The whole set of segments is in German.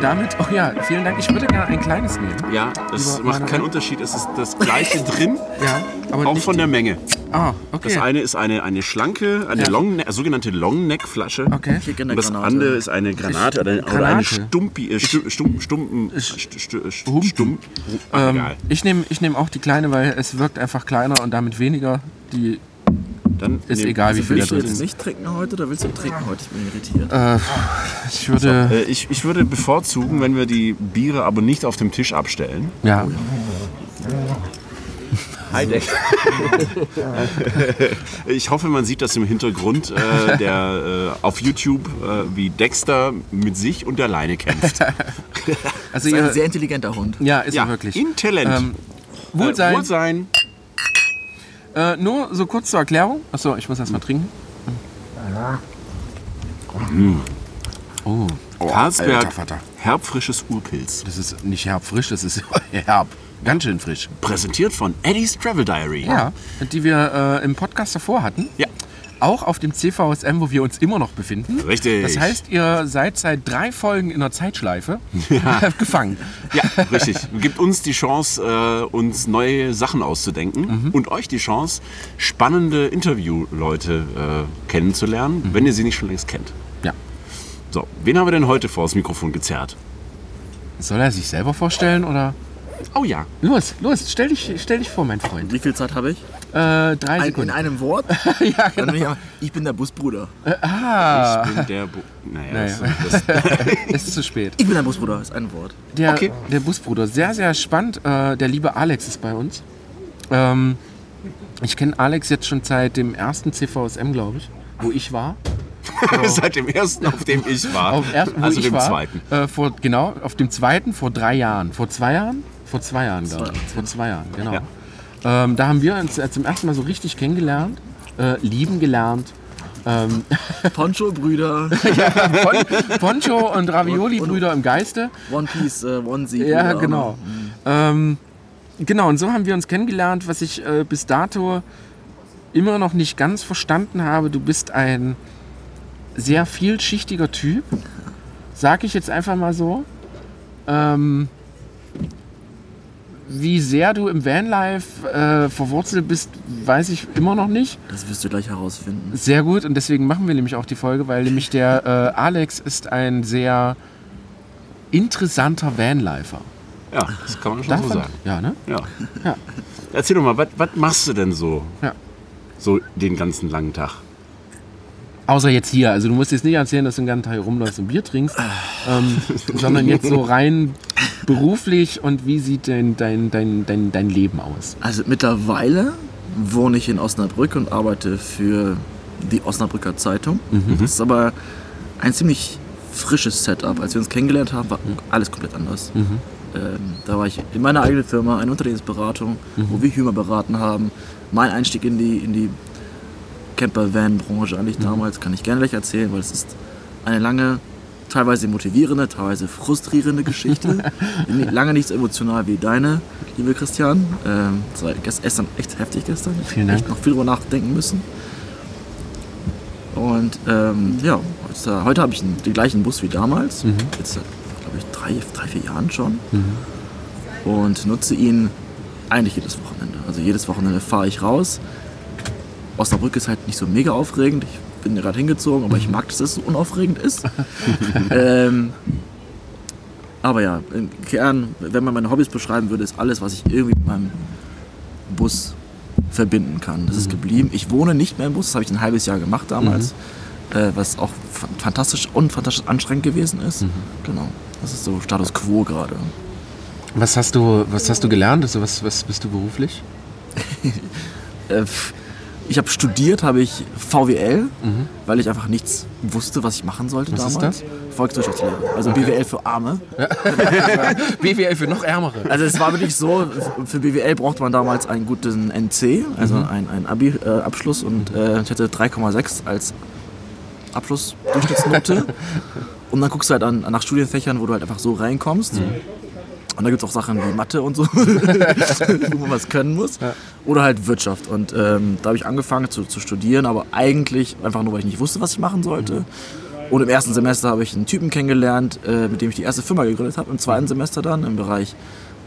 und damit, oh ja, vielen Dank. Ich würde gerne ein kleines nehmen. Ja, das macht keinen Unterschied. Es ist das gleiche drin, Ja, aber auch von der Menge. Ah, okay. Das eine ist eine, eine schlanke, eine Ja. Long, sogenannte Longneck-Flasche. okay. Und das eine Granate. andere ist eine Granate oder, oder eine Granate. Stumpi, äh, Stu- Stum, Stumpen, St- St- St- Stump. Ach, Ähm, ich nehme ich nehm auch die kleine, weil es wirkt einfach kleiner und damit weniger. Die Dann ist nehm- egal, wie viel da Willst du drin jetzt nicht trinken heute oder willst du trinken heute? Ich bin irritiert. Äh, ich würde. Äh, ich, ich würde bevorzugen, wenn wir die Biere aber nicht auf dem Tisch abstellen. ja. Heideck. ich hoffe, man sieht das im Hintergrund äh, der, äh, auf YouTube, äh, wie Dexter mit sich und der Leine kämpft. Also ist ein sehr intelligenter Hund. ja, ist ja, er wirklich. Intellent. Ähm, Wohlsein. Äh, Wohlsein. Äh, nur so kurz zur Erklärung. Achso, ich muss erst mal trinken. Oh, Karlsberg, Vater. herbfrisches Urpilz. das ist nicht herb frisch, das ist herb. Ganz schön frisch. Präsentiert von Eddie's Travel Diary. Ja, die wir äh, im Podcast davor hatten. Ja. Auch auf dem CVSM, wo wir uns immer noch befinden. Richtig. Das heißt, ihr seid seit drei Folgen in der Zeitschleife gefangen. Ja, richtig. Gibt uns die Chance, äh, uns neue Sachen auszudenken Mhm. und euch die Chance, spannende Interviewleute äh, kennenzulernen, Mhm. wenn ihr sie nicht schon längst kennt. Ja. So, wen haben wir denn heute vor das Mikrofon gezerrt? Soll er sich selber vorstellen oder? Oh ja. Los, los, stell dich, stell dich vor, mein Freund. Wie viel Zeit habe ich? Äh, drei Ein, in Sekunden. einem Wort? ja, Dann genau. bin ich, ich bin der Busbruder. Ah, Ich bin der. Bo naja, Naja. Das, das, es ist zu spät. Ich bin der Busbruder, ist ein Wort. Der, Okay. der Busbruder, sehr, sehr spannend. Äh, der liebe Alex ist bei uns. Ähm, ich kenne Alex jetzt schon seit dem ersten CVSM, glaube ich, wo ich war. seit dem ersten, auf dem ich war. Auf ersten, wo also ich dem war, zweiten. Äh, vor, genau, auf dem zweiten vor drei Jahren. Vor zwei Jahren? Vor zwei Jahren, glaube ich. Vor zwei Jahren, genau. Ja. Ähm, da haben wir uns äh, zum ersten Mal so richtig kennengelernt, äh, lieben gelernt. Ähm, Poncho-Brüder, Pon Poncho und Ravioli-Brüder im Geiste. One Piece, äh, One Sieg. Ja, genau. Ähm, genau, und so haben wir uns kennengelernt, was ich äh, bis dato immer noch nicht ganz verstanden habe. Du bist ein sehr vielschichtiger Typ, sag ich jetzt einfach mal so. Ähm, wie sehr du im Vanlife äh, verwurzelt bist, weiß ich immer noch nicht. Das wirst du gleich herausfinden. Sehr gut und deswegen machen wir nämlich auch die Folge, weil nämlich der äh, Alex ist ein sehr interessanter Vanlifer. Ja, das kann man schon Darf so man- sagen. Ja, ne? Ja. Ja. Erzähl doch mal, was machst du denn so? Ja. So den ganzen langen Tag. Außer jetzt hier. Also du musst jetzt nicht erzählen, dass du den ganzen Tag hier rumläufst und Bier trinkst, ähm, sondern jetzt so rein beruflich und wie sieht denn dein, dein, dein, dein Leben aus? Also mittlerweile wohne ich in Osnabrück und arbeite für die Osnabrücker Zeitung. Das ist aber ein ziemlich frisches Setup. Als wir uns kennengelernt haben, war alles komplett anders. Ähm, da war ich in meiner eigenen Firma, eine Unternehmensberatung, wo wir Hümer beraten haben. Mein Einstieg in die, in die Camper-Van-Branche eigentlich damals, kann ich gerne gleich erzählen, weil es ist eine lange, teilweise motivierende, teilweise frustrierende Geschichte. Lange nicht so emotional wie deine, liebe Christian. Ähm, das war gest- gestern echt heftig gestern. Ich Vielen Dank. echt noch viel drüber nachdenken müssen. Und ähm, ja, heute, heute habe ich den gleichen Bus wie damals. Jetzt seit, glaube ich, drei, drei, vier Jahren schon. Und nutze ihn eigentlich jedes Wochenende. Also jedes Wochenende fahre ich raus. Osnabrück ist halt nicht so mega aufregend. Ich bin gerade hingezogen, aber ich mag, dass es so unaufregend ist. ähm, aber ja, im Kern, wenn man meine Hobbys beschreiben würde, ist alles, was ich irgendwie mit meinem Bus verbinden kann. Das ist geblieben. Ich wohne nicht mehr im Bus, das habe ich ein halbes Jahr gemacht damals, äh, was auch fa- fantastisch und fantastisch anstrengend gewesen ist. Genau, das ist so Status Quo gerade. Was hast du, was hast du gelernt? Also was, was bist du beruflich? Äh, ich habe studiert, habe ich VWL, weil ich einfach nichts wusste, was ich machen sollte Mhm. Was ist damals. Volkswirtschaftslehre, also BWL für Arme. BWL für noch Ärmere. Also es war wirklich so, für BWL braucht man damals einen guten NC, also Mhm. einen, einen Abi-Abschluss und äh, ich hatte 3,6 als Abschlussdurchschnittsnote. und dann guckst du halt an, nach Studienfächern, wo du halt einfach so reinkommst. Mhm. Und da gibt es auch Sachen wie Mathe und so, wo man was können muss. Oder halt Wirtschaft. Und ähm, da habe ich angefangen zu, zu studieren, aber eigentlich einfach nur, weil ich nicht wusste, was ich machen sollte. Und im ersten Semester habe ich einen Typen kennengelernt, äh, mit dem ich die erste Firma gegründet habe. Im zweiten Semester dann im Bereich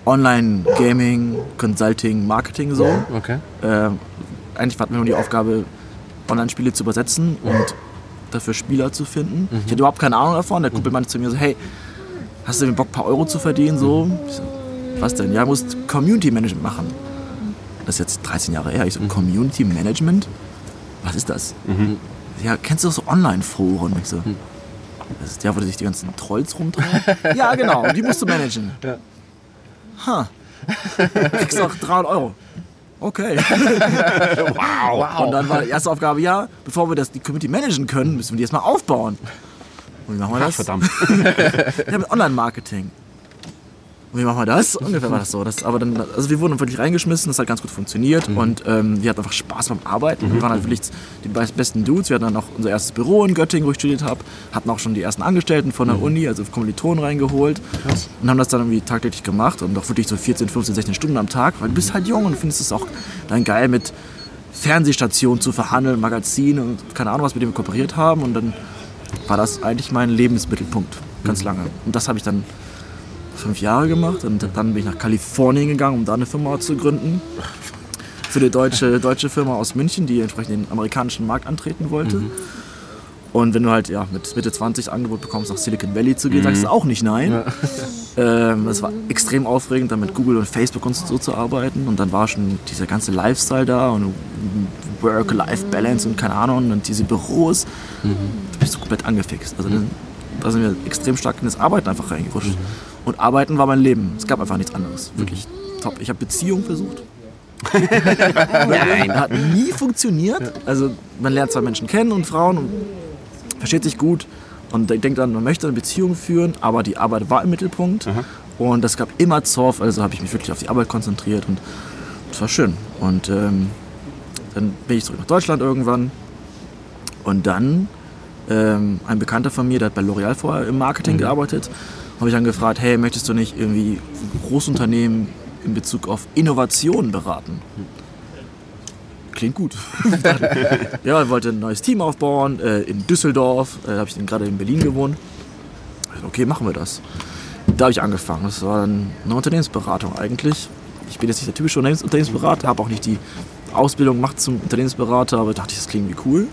Online, Gaming, Consulting, Marketing so. Okay. Äh, eigentlich hatten wir nur die Aufgabe, Online-Spiele zu übersetzen und dafür Spieler zu finden. Ich hatte überhaupt keine Ahnung davon. Der Kumpel meinte zu mir so, hey, hast du den Bock, ein paar Euro zu verdienen? So, so was denn? Ja, du musst Community Management machen. Das ist jetzt 13 Jahre her. Ich so, Community Management? Was ist das? Ja, kennst du so Online-Foren? Ich so, das ist der, wo sich die ganzen Trolls rumtreiben? ja, genau, die musst du managen. Ja. Ha. Kriegst auch 300 Euro. Okay. Wow. Und dann war die erste Aufgabe, ja, bevor wir das, die Community managen können, müssen wir die erstmal aufbauen. Und wie machen wir Ach, das? verdammt. Ja, mit Online-Marketing. Und wie machen wir das? Ungefähr war das so. Das, aber dann, also wir wurden wirklich reingeschmissen, das hat ganz gut funktioniert und ähm, wir hatten einfach Spaß beim Arbeiten. Wir waren halt wirklich die be- besten Dudes. Wir hatten dann auch unser erstes Büro in Göttingen, wo ich studiert habe, hatten auch schon die ersten Angestellten von der Uni, also Kommilitonen reingeholt und haben das dann irgendwie tagtäglich gemacht und auch wirklich so 14, 15, 16 Stunden am Tag, weil du bist halt jung und findest es auch dann geil mit Fernsehstationen zu verhandeln, Magazinen und keine Ahnung was, mit denen wir kooperiert haben und dann war das eigentlich mein Lebensmittelpunkt, ganz lange. Und das habe ich dann fünf Jahre gemacht und dann bin ich nach Kalifornien gegangen, um da eine Firma zu gründen. Für eine deutsche, deutsche Firma aus München, die entsprechend den amerikanischen Markt antreten wollte. Und wenn du halt ja, mit Mitte 20 das Angebot bekommst, nach Silicon Valley zu gehen, sagst du auch nicht nein. Ähm, es war extrem aufregend, dann mit Google und Facebook und so zu arbeiten. Und dann war schon dieser ganze Lifestyle da und Work-Life-Balance und keine Ahnung und diese Büros. Du bist du komplett angefixt. Also dann, da sind wir extrem stark in das Arbeiten einfach reingerutscht. Und Arbeiten war mein Leben. Es gab einfach nichts anderes. Wirklich top. Ich habe Beziehungen versucht. Nein. Hat nie funktioniert. Also man lernt zwei Menschen kennen und Frauen und versteht sich gut und denkt dann, man möchte eine Beziehung führen, aber die Arbeit war im Mittelpunkt. Und es gab immer Zoff, also habe ich mich wirklich auf die Arbeit konzentriert und das war schön. Und ähm, dann bin ich zurück nach Deutschland irgendwann. Und dann ähm, ein Bekannter von mir, der hat bei L'Oreal vorher im Marketing gearbeitet, habe ich dann gefragt, hey, möchtest du nicht irgendwie Großunternehmen in Bezug auf Innovation beraten? Klingt gut. ja, ich wollte ein neues Team aufbauen äh, in Düsseldorf. Äh, da habe ich gerade in Berlin gewohnt. Okay, machen wir das. Da habe ich angefangen. Das war dann eine Unternehmensberatung eigentlich. Ich bin jetzt nicht der typische Unternehmens Unternehmensberater, habe auch nicht die Ausbildung gemacht zum Unternehmensberater, aber dachte ich, das klingt wie cool.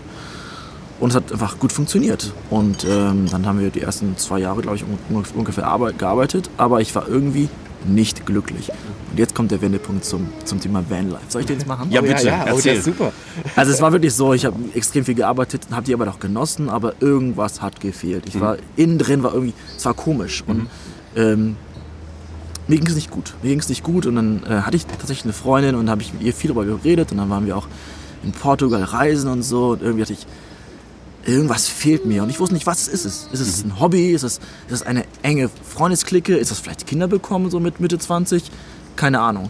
Und es hat einfach gut funktioniert. Und ähm, dann haben wir die ersten zwei Jahre, glaube ich, un ungefähr arbeit gearbeitet. Aber ich war irgendwie nicht glücklich. Und jetzt kommt der Wendepunkt zum, zum Thema Vanlife. Soll ich den jetzt machen? Ja, Oh, ja, bitte, ja, oh, der erzähl. ist super. Also es war wirklich so, ich habe extrem viel gearbeitet und habe die Arbeit auch genossen, aber irgendwas hat gefehlt. Ich war innen drin, war irgendwie, es war komisch. Und ähm, mir ging es nicht gut. Mir ging es nicht gut und dann äh, hatte ich tatsächlich eine Freundin und habe ich mit ihr viel darüber geredet und dann waren wir auch in Portugal reisen und so und irgendwie hatte ich, irgendwas fehlt mir und ich wusste nicht, was ist es. Ist es ein Hobby? Ist es, ist es eine enge Freundesklicke? Ist das vielleicht Kinder bekommen, so mit Mitte 20? Keine Ahnung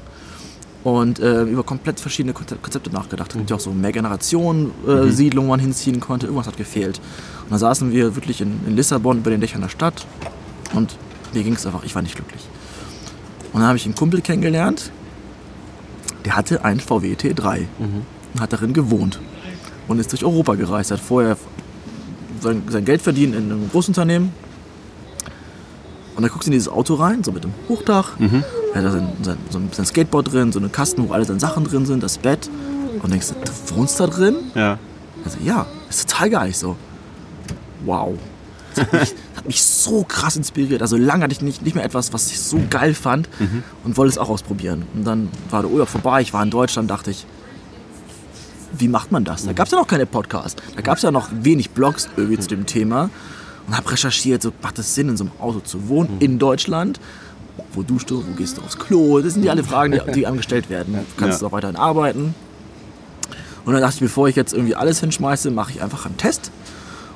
und äh, über komplett verschiedene Konze- Konzepte nachgedacht. Es gibt ja auch so Mehrgenerationen-Siedlungen, wo man hinziehen konnte. Irgendwas hat gefehlt. Und dann saßen wir wirklich in, in Lissabon über den Dächern der Stadt und mir ging es einfach, ich war nicht glücklich. Und dann habe ich einen Kumpel kennengelernt, der hatte einen VW T3 und hat darin gewohnt und ist durch Europa gereist. Er hat vorher sein, sein Geld verdient in einem Großunternehmen und dann guckst du in dieses Auto rein, so mit dem Hochdach. Er hat da sein, sein, so ein sein Skateboard drin, so eine Kasten, wo alle seine Sachen drin sind, das Bett. Und denkst du, du wohnst da drin? Ja. Also ja, ist total geil. Ich so, wow. Das hat mich, hat mich so krass inspiriert. Also lange hatte ich nicht, nicht mehr etwas, was ich so geil fand und wollte es auch ausprobieren. Und dann war der Urlaub vorbei, ich war in Deutschland, dachte ich, wie macht man das? Da gab es ja noch keine Podcasts. Da gab es ja noch wenig Blogs irgendwie zu dem Thema. Und habe recherchiert, so, macht es Sinn, in so einem Auto zu wohnen, in Deutschland? Wo duschst du? Wo gehst du aufs Klo? Das sind ja alle Fragen, die, die einem gestellt werden. Du kannst Ja. auch weiterhin arbeiten. Und dann dachte ich, bevor ich jetzt irgendwie alles hinschmeiße, mache ich einfach einen Test.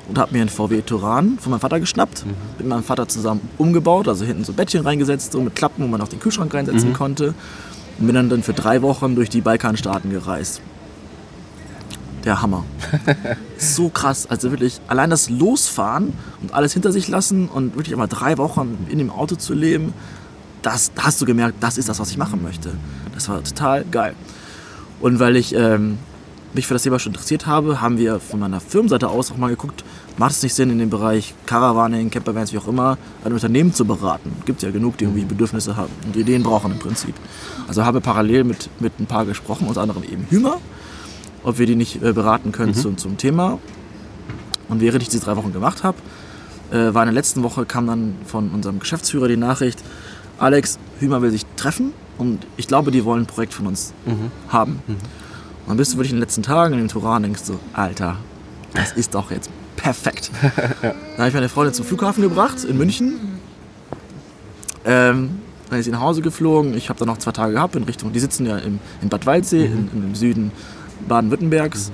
Und habe mir einen VW Touran von meinem Vater geschnappt, mit meinem Vater zusammen umgebaut, also hinten so Bettchen reingesetzt, so mit Klappen, wo man auch den Kühlschrank reinsetzen konnte. Und bin dann, dann für drei Wochen durch die Balkanstaaten gereist. Der Hammer. so krass, also wirklich allein das Losfahren und alles hinter sich lassen und wirklich einmal drei Wochen in dem Auto zu leben, das da hast du gemerkt, das ist das, was ich machen möchte. Das war total geil. Und weil ich ähm, mich für das Thema schon interessiert habe, haben wir von meiner Firmenseite aus auch mal geguckt, macht es nicht Sinn, in dem Bereich Caravaning, Campervans, wie auch immer, ein Unternehmen zu beraten. Gibt ja genug, die irgendwie Bedürfnisse haben und Ideen brauchen im Prinzip. Also habe parallel mit, mit ein paar gesprochen, unter anderem eben Hümer, ob wir die nicht äh, beraten können zum, zum Thema. Und während ich diese drei Wochen gemacht habe, äh, war in der letzten Woche kam dann von unserem Geschäftsführer die Nachricht, Alex, Hümer will sich treffen und ich glaube, die wollen ein Projekt von uns haben. Und dann bist du wirklich in den letzten Tagen in den Turan und denkst so, Alter, das ist doch jetzt perfekt. Dann habe ich meine Freundin zum Flughafen gebracht in München. Ähm, dann ist sie nach Hause geflogen. Ich habe dann noch zwei Tage gehabt in Richtung, die sitzen ja im, in Bad Waldsee, in, im Süden Baden-Württembergs.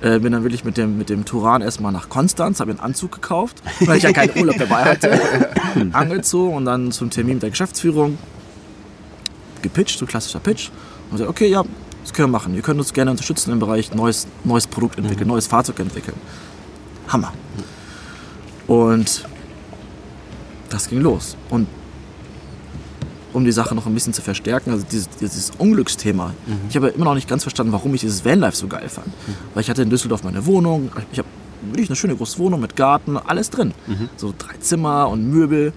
Äh, bin dann wirklich mit dem, mit dem Turan erstmal nach Konstanz, habe mir einen Anzug gekauft, weil ich ja keinen Urlaub dabei hatte. Angezogen und dann zum Termin mit der Geschäftsführung gepitcht, so klassischer Pitch. Und gesagt, okay, ja, das können wir machen. Ihr könnt uns gerne unterstützen im Bereich neues, neues Produkt entwickeln, neues Fahrzeug entwickeln. Hammer. Und das ging los. Und um die Sache noch ein bisschen zu verstärken, also dieses, dieses Unglücksthema. Ich habe immer noch nicht ganz verstanden, warum ich dieses Vanlife so geil fand. Weil ich hatte in Düsseldorf meine Wohnung, ich habe wirklich eine schöne große Wohnung mit Garten, alles drin. So drei Zimmer und Möbel.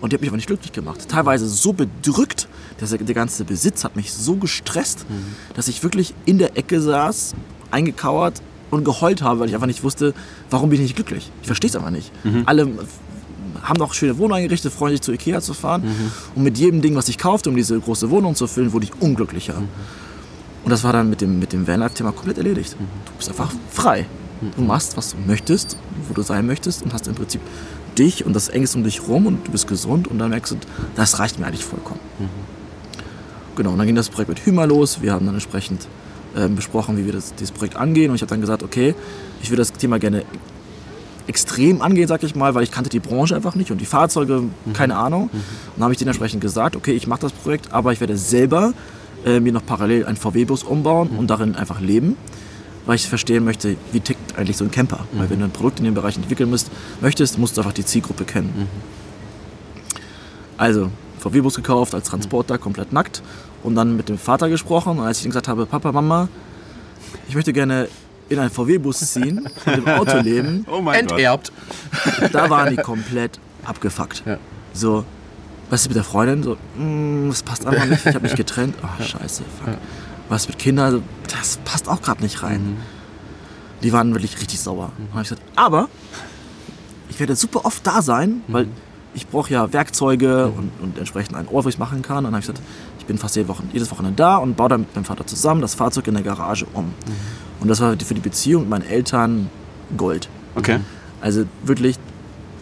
Und die hat mich aber nicht glücklich gemacht. Teilweise so bedrückt, dass der, der ganze Besitz hat mich so gestresst, dass ich wirklich in der Ecke saß, eingekauert und geheult habe, weil ich einfach nicht wusste, warum bin ich nicht glücklich. Ich verstehe es einfach nicht. Alle haben noch schöne Wohnungen eingerichtet, freuen sich zu Ikea zu fahren. Und mit jedem Ding, was ich kaufte, um diese große Wohnung zu füllen, wurde ich unglücklicher. Und das war dann mit dem, mit dem Vanlife-Thema komplett erledigt. Du bist einfach frei. Du machst, was du möchtest, wo du sein möchtest und hast im Prinzip dich und das Engste um dich rum und du bist gesund und dann merkst du, das reicht mir eigentlich vollkommen. Genau, und dann ging das Projekt mit Hümer los. Wir haben dann entsprechend ähm, besprochen, wie wir das, dieses Projekt angehen. Und ich habe dann gesagt, okay, ich will das Thema gerne extrem angehen, sag ich mal, weil ich kannte die Branche einfach nicht und die Fahrzeuge, keine Ahnung. Und dann habe ich denen entsprechend gesagt, okay, ich mache das Projekt, aber ich werde selber äh, mir noch parallel einen VW-Bus umbauen und darin einfach leben, weil ich verstehen möchte, wie tickt eigentlich so ein Camper. Weil wenn du ein Produkt in dem Bereich entwickeln musst, möchtest, musst du einfach die Zielgruppe kennen. Also, VW-Bus gekauft als Transporter, komplett nackt. Und dann mit dem Vater gesprochen. Und als ich ihm gesagt habe, Papa, Mama, ich möchte gerne in einen VW-Bus ziehen und im Auto leben, Oh mein Gott. Enterbt. da waren die komplett abgefuckt. Ja. So, was ist mit der Freundin? So, "Mm, das passt einfach nicht, ich habe mich getrennt. Oh, scheiße, fuck. Was mit Kindern? So, Das passt auch gerade nicht rein. Die waren wirklich richtig sauer. Und habe ich gesagt, aber ich werde super oft da sein, weil ich brauche ja Werkzeuge und, und entsprechend einen Ort, wo ich es machen kann. Und dann habe ich gesagt, ich bin fast jede Woche, jedes Wochenende da und baue dann mit meinem Vater zusammen das Fahrzeug in der Garage um. Und das war für die Beziehung mit meinen Eltern Gold. Okay. Also wirklich,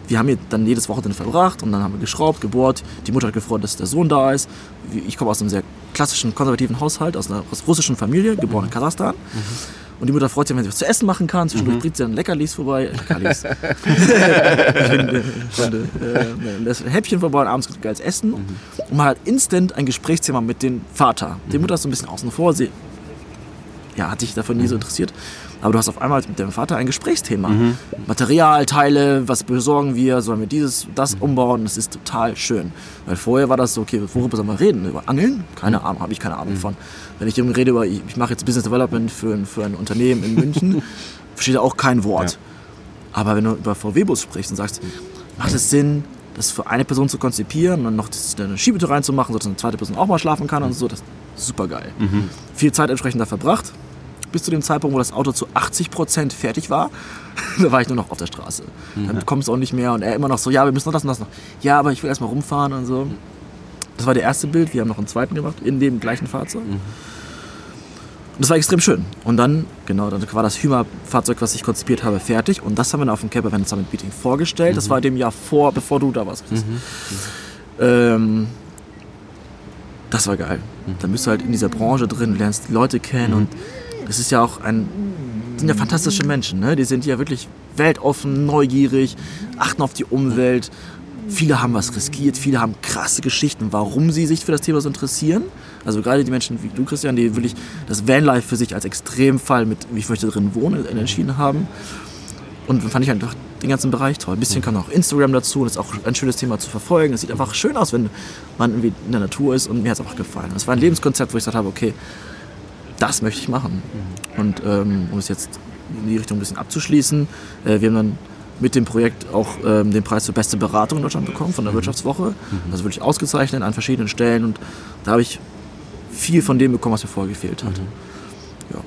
wir haben hier dann jedes Wochenende verbracht und dann haben wir geschraubt, gebohrt. Die Mutter hat gefreut, dass der Sohn da ist. Ich komme aus einem sehr klassischen, konservativen Haushalt, aus einer russischen Familie, geboren in Kasachstan. Und die Mutter freut sich, wenn sie was zu essen machen kann. Zwischendurch bringt sie dann Leckerlis vorbei. Leckerlis. Äh, das Häppchen vorbei und abends gibt es geiles Essen. Und man hat instant ein Gesprächsthema mit dem Vater. Die Mutter ist so ein bisschen außen vor. Sie ja, hat sich davon nie so interessiert. Aber du hast auf einmal mit dem Vater ein Gesprächsthema. Materialteile, was besorgen wir, sollen wir dieses, das umbauen? Das ist total schön. Weil vorher war das so, okay, worüber sollen wir reden? Über Angeln? Keine Ahnung, habe ich keine Ahnung von. Wenn ich irgendwie rede über, ich, mache jetzt Business Development für, ein- für ein Unternehmen in München, versteht er auch kein Wort. Aber wenn du über VW-Bus sprichst und sagst, macht es Sinn, das für eine Person zu konzipieren und dann noch eine Schiebetür reinzumachen, sodass eine zweite Person auch mal schlafen kann und so, das ist super geil. Viel Zeit entsprechend da verbracht, bis zu dem Zeitpunkt, wo das Auto zu 80% fertig war. da war ich nur noch auf der Straße. Dann kommst du auch nicht mehr und er immer noch so, ja, wir müssen noch das und das noch. Ja, aber ich will erstmal rumfahren und so. Das war der erste Bild, wir haben noch einen zweiten gemacht, in dem gleichen Fahrzeug. Und das war extrem schön. Und dann, genau, dann war das Hümer-Fahrzeug, was ich konzipiert habe, fertig. Und das haben wir dann auf dem Camper Van Summit Meeting vorgestellt. Das war dem Jahr vor, bevor du da warst. Chris. Ähm, das war geil. Dann bist du halt in dieser Branche drin, lernst die Leute kennen und das ist ja auch ein, sind ja fantastische Menschen, ne? Die sind ja wirklich weltoffen, neugierig, achten auf die Umwelt. Viele haben was riskiert, viele haben krasse Geschichten, warum sie sich für das Thema so interessieren. Also gerade die Menschen wie du, Christian, die wirklich das Vanlife für sich als Extremfall mit, wie ich möchte drin wohnen, entschieden haben. Und dann fand ich einfach den ganzen Bereich toll. Ein bisschen kam auch Instagram dazu. Das ist auch ein schönes Thema zu verfolgen. Es sieht einfach schön aus, wenn man irgendwie in der Natur ist und mir hat es einfach gefallen. Es war ein Lebenskonzept, wo ich gesagt habe, okay, das möchte ich machen. Und ähm, um es jetzt in die Richtung ein bisschen abzuschließen, äh, wir haben dann mit dem Projekt auch ähm, den Preis für beste Beratung in Deutschland bekommen von der Wirtschaftswoche. Also wirklich ausgezeichnet an verschiedenen Stellen und da habe ich viel von dem bekommen, was mir vorher gefehlt hat. Ja.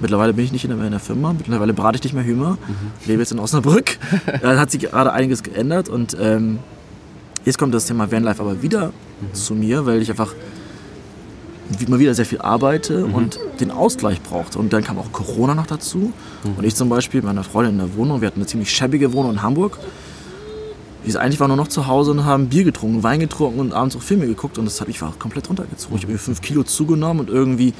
Mittlerweile bin ich nicht der, in der Firma, mittlerweile berate ich nicht mehr Hümer, lebe jetzt in Osnabrück. da hat sich gerade einiges geändert und ähm, jetzt kommt das Thema Vanlife aber wieder zu mir, weil ich einfach mal wieder sehr viel arbeite und den Ausgleich brauchte. Und dann kam auch Corona noch dazu. Und ich zum Beispiel mit meiner Freundin in der Wohnung, wir hatten eine ziemlich schäbige Wohnung in Hamburg. Wir eigentlich waren nur noch zu Hause und haben Bier getrunken, Wein getrunken und abends auch Filme geguckt. Und das habe ich war komplett runtergezogen. Ich habe mir fünf Kilo zugenommen und irgendwie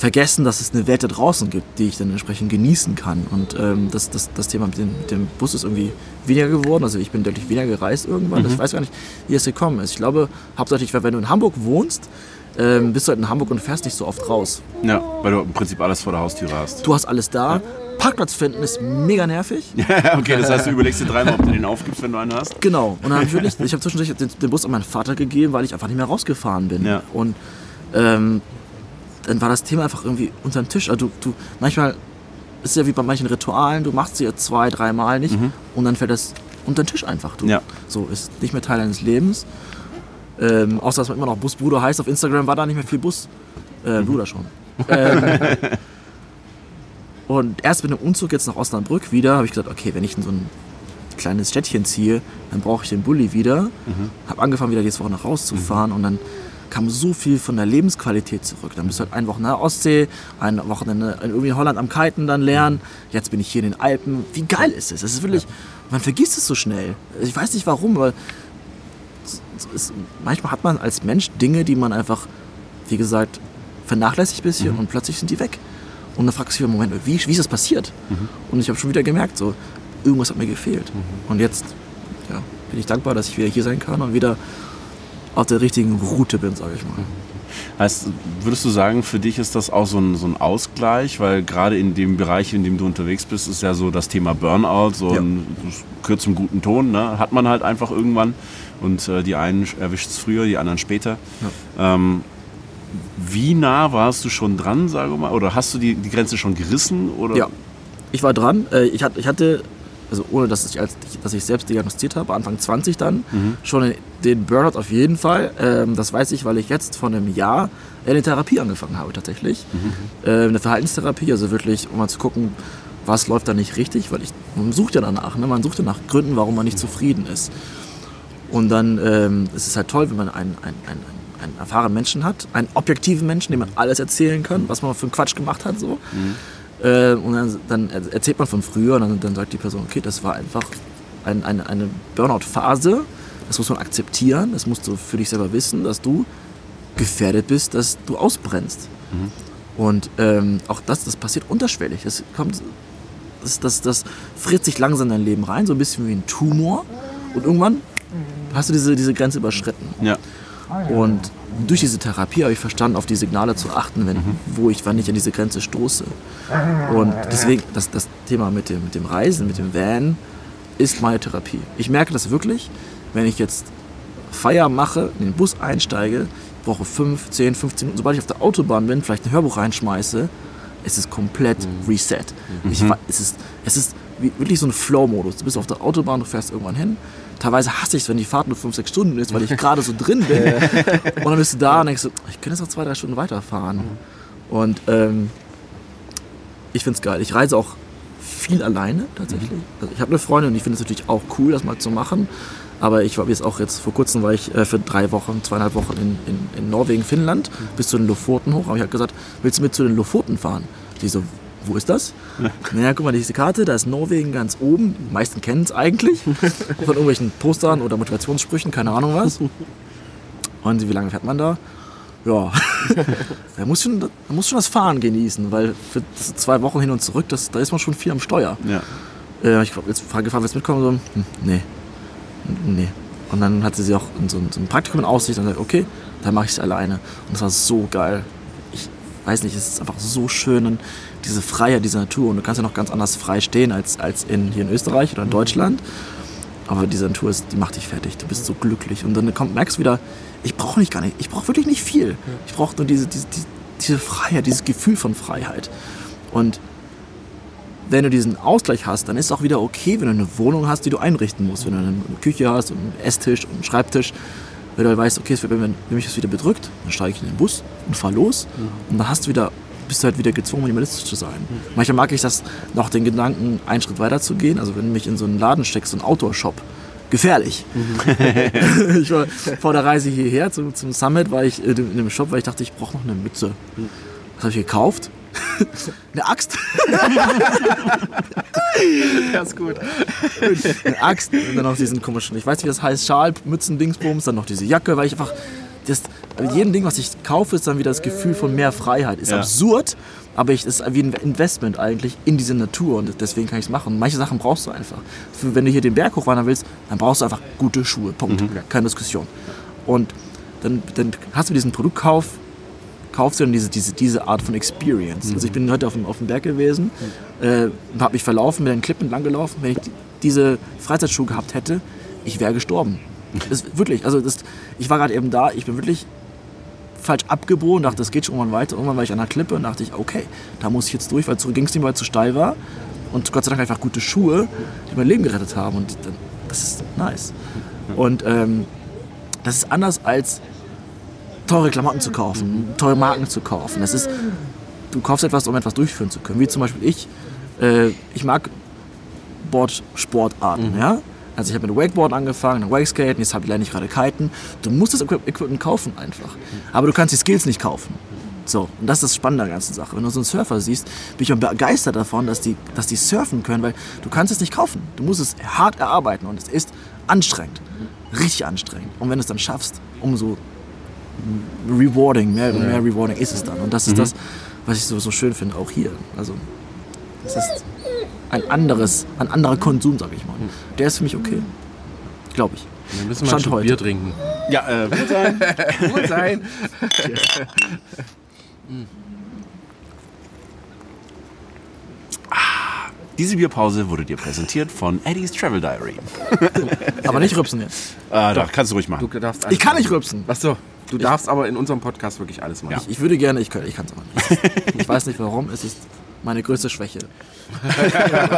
vergessen, dass es eine Welt da draußen gibt, die ich dann entsprechend genießen kann. Und ähm, das, das, das Thema mit dem, mit dem Bus ist irgendwie weniger geworden. Also ich bin deutlich weniger gereist irgendwann. Ich weiß gar nicht, wie es gekommen ist. Ich glaube, hauptsächlich, weil wenn du in Hamburg wohnst, ähm, bist du halt in Hamburg und fährst nicht so oft raus. Ja, weil du im Prinzip alles vor der Haustüre hast. Du hast alles da. Parkplatz finden ist mega nervig. okay, das heißt, du überlegst dir dreimal, ob du den aufgibst, wenn du einen hast. Genau. Und dann habe ich wirklich, ich habe zwischendurch den, den Bus an meinen Vater gegeben, weil ich einfach nicht mehr rausgefahren bin. Ja. Und ähm, dann war das Thema einfach irgendwie unterm Tisch. Also du, du manchmal ist es ja wie bei manchen Ritualen, du machst sie ja zwei, dreimal nicht und dann fällt das unter den Tisch einfach. Du, Ja. So ist nicht mehr Teil deines Lebens. Ähm, außer dass man immer noch Busbruder heißt auf Instagram, war da nicht mehr viel Bus. Äh, Bruder schon. ähm, und erst mit dem Umzug jetzt nach Osnabrück wieder habe ich gesagt, okay, wenn ich in so ein kleines Städtchen ziehe, dann brauche ich den Bulli wieder. Habe angefangen, wieder diese Woche nach rauszufahren und dann kam so viel von der Lebensqualität zurück. Dann bist du halt ein Wochenende an der Ostsee, ein Wochenende in irgendwie in Holland am Kiten dann lernen. Jetzt bin ich hier in den Alpen. Wie geil ist es? Es ist wirklich, man vergisst es so schnell. Ich weiß nicht warum, aber es, manchmal hat man als Mensch Dinge, die man einfach, wie gesagt, vernachlässigt ein bisschen und plötzlich sind die weg. Und dann fragst du dich, Moment, wie, wie ist das passiert? Und ich habe schon wieder gemerkt, so, irgendwas hat mir gefehlt. Und jetzt ja, bin ich dankbar, dass ich wieder hier sein kann und wieder auf der richtigen Route bin, sage ich mal. Heißt, würdest du sagen, für dich ist das auch so ein, so ein Ausgleich? Weil gerade in dem Bereich, in dem du unterwegs bist, ist ja so das Thema Burnout, so Ja. ein zum guten Ton, ne? hat man halt einfach irgendwann. Und äh, die einen erwischt es früher, die anderen später. Ähm, wie nah warst du schon dran, sage mal? Oder hast du die, die Grenze schon gerissen? Oder? Ja, ich war dran. Äh, ich hatte also ohne dass ich, als, dass ich selbst diagnostiziert habe, Anfang 20 dann, schon den Burnout auf jeden Fall. Ähm, Das weiß ich, weil ich jetzt vor einem Jahr eine Therapie angefangen habe tatsächlich. Äh, Eine Verhaltenstherapie, also wirklich, um mal zu gucken, was läuft da nicht richtig, weil ich, man sucht ja danach, ne? man sucht ja nach Gründen, warum man nicht zufrieden ist. Und dann ähm, ist es halt toll, wenn man einen, einen, einen, einen erfahrenen Menschen hat, einen objektiven Menschen, dem man alles erzählen kann, was man für einen Quatsch gemacht hat. So. Äh, und dann, dann er- erzählt man von früher und dann, dann sagt die Person, okay, das war einfach ein, eine, eine Burnout-Phase. Das muss man akzeptieren, das musst du für dich selber wissen, dass du gefährdet bist, dass du ausbrennst. Und ähm, auch das, das passiert unterschwellig. Das, kommt, das, das, das friert sich langsam in dein Leben rein, so ein bisschen wie ein Tumor. Und irgendwann hast du diese, diese Grenze überschritten. Ja. Und durch diese Therapie habe ich verstanden, auf die Signale zu achten, wenn, wo ich, wann ich an diese Grenze stoße. Und deswegen, das, das Thema mit dem, mit dem Reisen, mit dem Van, ist meine Therapie. Ich merke das wirklich, wenn ich jetzt Feier mache, in den Bus einsteige, ich brauche 5, 10, 15 Minuten, sobald ich auf der Autobahn bin, vielleicht ein Hörbuch reinschmeiße, es ist komplett reset. Ich, wa- es ist, es ist wie, wirklich so ein Flow-Modus. Du bist auf der Autobahn, du fährst irgendwann hin. Teilweise hasse ich es, wenn die Fahrt nur 5, 6 Stunden ist, weil ich gerade so drin bin. und dann bist du da und denkst so, ich könnte jetzt noch 2, 3 Stunden weiterfahren. Und ähm, ich finde es geil. Ich reise auch viel alleine tatsächlich. Also ich habe eine Freundin und ich finde es natürlich auch cool, das mal zu machen. Aber ich war jetzt auch jetzt vor kurzem war ich äh, für drei Wochen, zweieinhalb Wochen in, in, in Norwegen, Finnland, bis zu den Lofoten hoch. Aber ich habe gesagt, willst du mit zu den Lofoten fahren? Die so, wo ist das? Naja, guck mal, diese Karte, da ist Norwegen ganz oben. Die meisten kennen es eigentlich. Von irgendwelchen Postern oder Motivationssprüchen, keine Ahnung was. Und wie lange fährt man da? Ja, man muss, schon, man muss schon das Fahren genießen, weil für zwei Wochen hin und zurück, das, da ist man schon viel am Steuer. Ja. Äh, ich hab jetzt Frage gefragt, willst du mitkommen? So, hm, nee. Nee. Und dann hatte sie auch so ein, so ein Praktikum in Aussicht und gesagt, okay, dann mache ich es alleine. Und das war so geil. Ich weiß nicht, es ist einfach so schön und diese Freiheit dieser Natur. Und du kannst ja noch ganz anders frei stehen als, als in, hier in Österreich oder in Deutschland. Aber diese Natur, ist, die macht dich fertig. Du bist so glücklich. Und dann kommt, merkst du wieder, ich brauche nicht gar nicht, ich brauche wirklich nicht viel. Ich brauche nur diese, diese, diese, Freiheit, dieses Gefühl von Freiheit. Und wenn du diesen Ausgleich hast, dann ist es auch wieder okay, wenn du eine Wohnung hast, die du einrichten musst. Wenn du eine Küche hast und einen Esstisch und einen Schreibtisch. Wenn du halt weißt, okay, es wird, wenn, wenn mich das wieder bedrückt, dann steige ich in den Bus und fahre los. Und dann hast du wieder, bist du halt wieder gezwungen, minimalistisch zu sein. Manchmal mag ich das noch den Gedanken, einen Schritt weiter zu gehen. Also wenn du mich in so einen Laden steckst, so einen Outdoor-Shop, gefährlich. ich war vor der Reise hierher zum, zum Summit, war ich in einem Shop, weil ich dachte, ich brauche noch eine Mütze. Was habe ich gekauft? eine Axt. Ja, ist gut. eine Axt und dann noch diesen komischen, ich weiß nicht, wie das heißt, Schal, Mützen, Dingsbums, dann noch diese Jacke, weil ich einfach, das, jedem Ding, was ich kaufe, ist dann wieder das Gefühl von mehr Freiheit. Ist Ja. absurd, aber ich, ist wie ein Investment eigentlich in diese Natur und deswegen kann ich es machen. Manche Sachen brauchst du einfach. Für, wenn du hier den Berg hochwandern willst, dann brauchst du einfach gute Schuhe, Punkt. Keine Diskussion. Und dann, dann hast du diesen Produktkauf, kaufst du dann diese, diese, diese Art von Experience. Also ich bin heute auf dem, auf dem Berg gewesen, äh, habe mich verlaufen, bin einen Clip entlang gelaufen. Wenn ich die- diese Freizeitschuhe gehabt hätte, ich wäre gestorben. Das, wirklich, also das, ich war gerade eben da, ich bin wirklich falsch abgebogen, dachte, das geht schon irgendwann weiter. Irgendwann war ich an der Klippe und dachte ich, okay, da muss ich jetzt durch, weil zurück ging es nicht, weil es zu steil war. Und Gott sei Dank einfach gute Schuhe, die mein Leben gerettet haben. Und dann, das ist nice. Und ähm, das ist anders als teure Klamotten zu kaufen, teure Marken zu kaufen. Das ist, du kaufst etwas, um etwas durchführen zu können. Wie zum Beispiel ich. Äh, ich mag Boardsportarten, ja. Also ich habe mit Wakeboard angefangen, dann Wakeskaten, jetzt habe ich leider nicht gerade Kiten. Du musst das Equip- Equipment kaufen einfach. Aber du kannst die Skills nicht kaufen. So, und das ist das Spannende an der ganzen Sache. Wenn du so einen Surfer siehst, bin ich auch begeistert davon, dass die, dass die surfen können, weil du kannst es nicht kaufen. Du musst es hart erarbeiten und es ist anstrengend. Richtig anstrengend. Und wenn du es dann schaffst, umso rewarding, mehr, mehr rewarding ist es dann. Und das ist das, was ich so, so schön finde, auch hier. Also, es ist ein anderes, ein anderer Konsum, sag ich mal. Der ist für mich okay. Glaube ich. Dann müssen wir Stand ein Stück heute. Bier trinken. Ja, äh, wird sein. Wohl sein. Diese Bierpause wurde dir präsentiert von Eddie's Travel Diary. Aber nicht rübsen jetzt. Äh, da kannst du ruhig machen. Du darfst Ich kann nicht rübsen. Ach so, du darfst aber in unserem Podcast wirklich alles machen. Ich, ich würde gerne, ich kann es aber nicht. Ich weiß nicht warum, es ist meine größte Schwäche.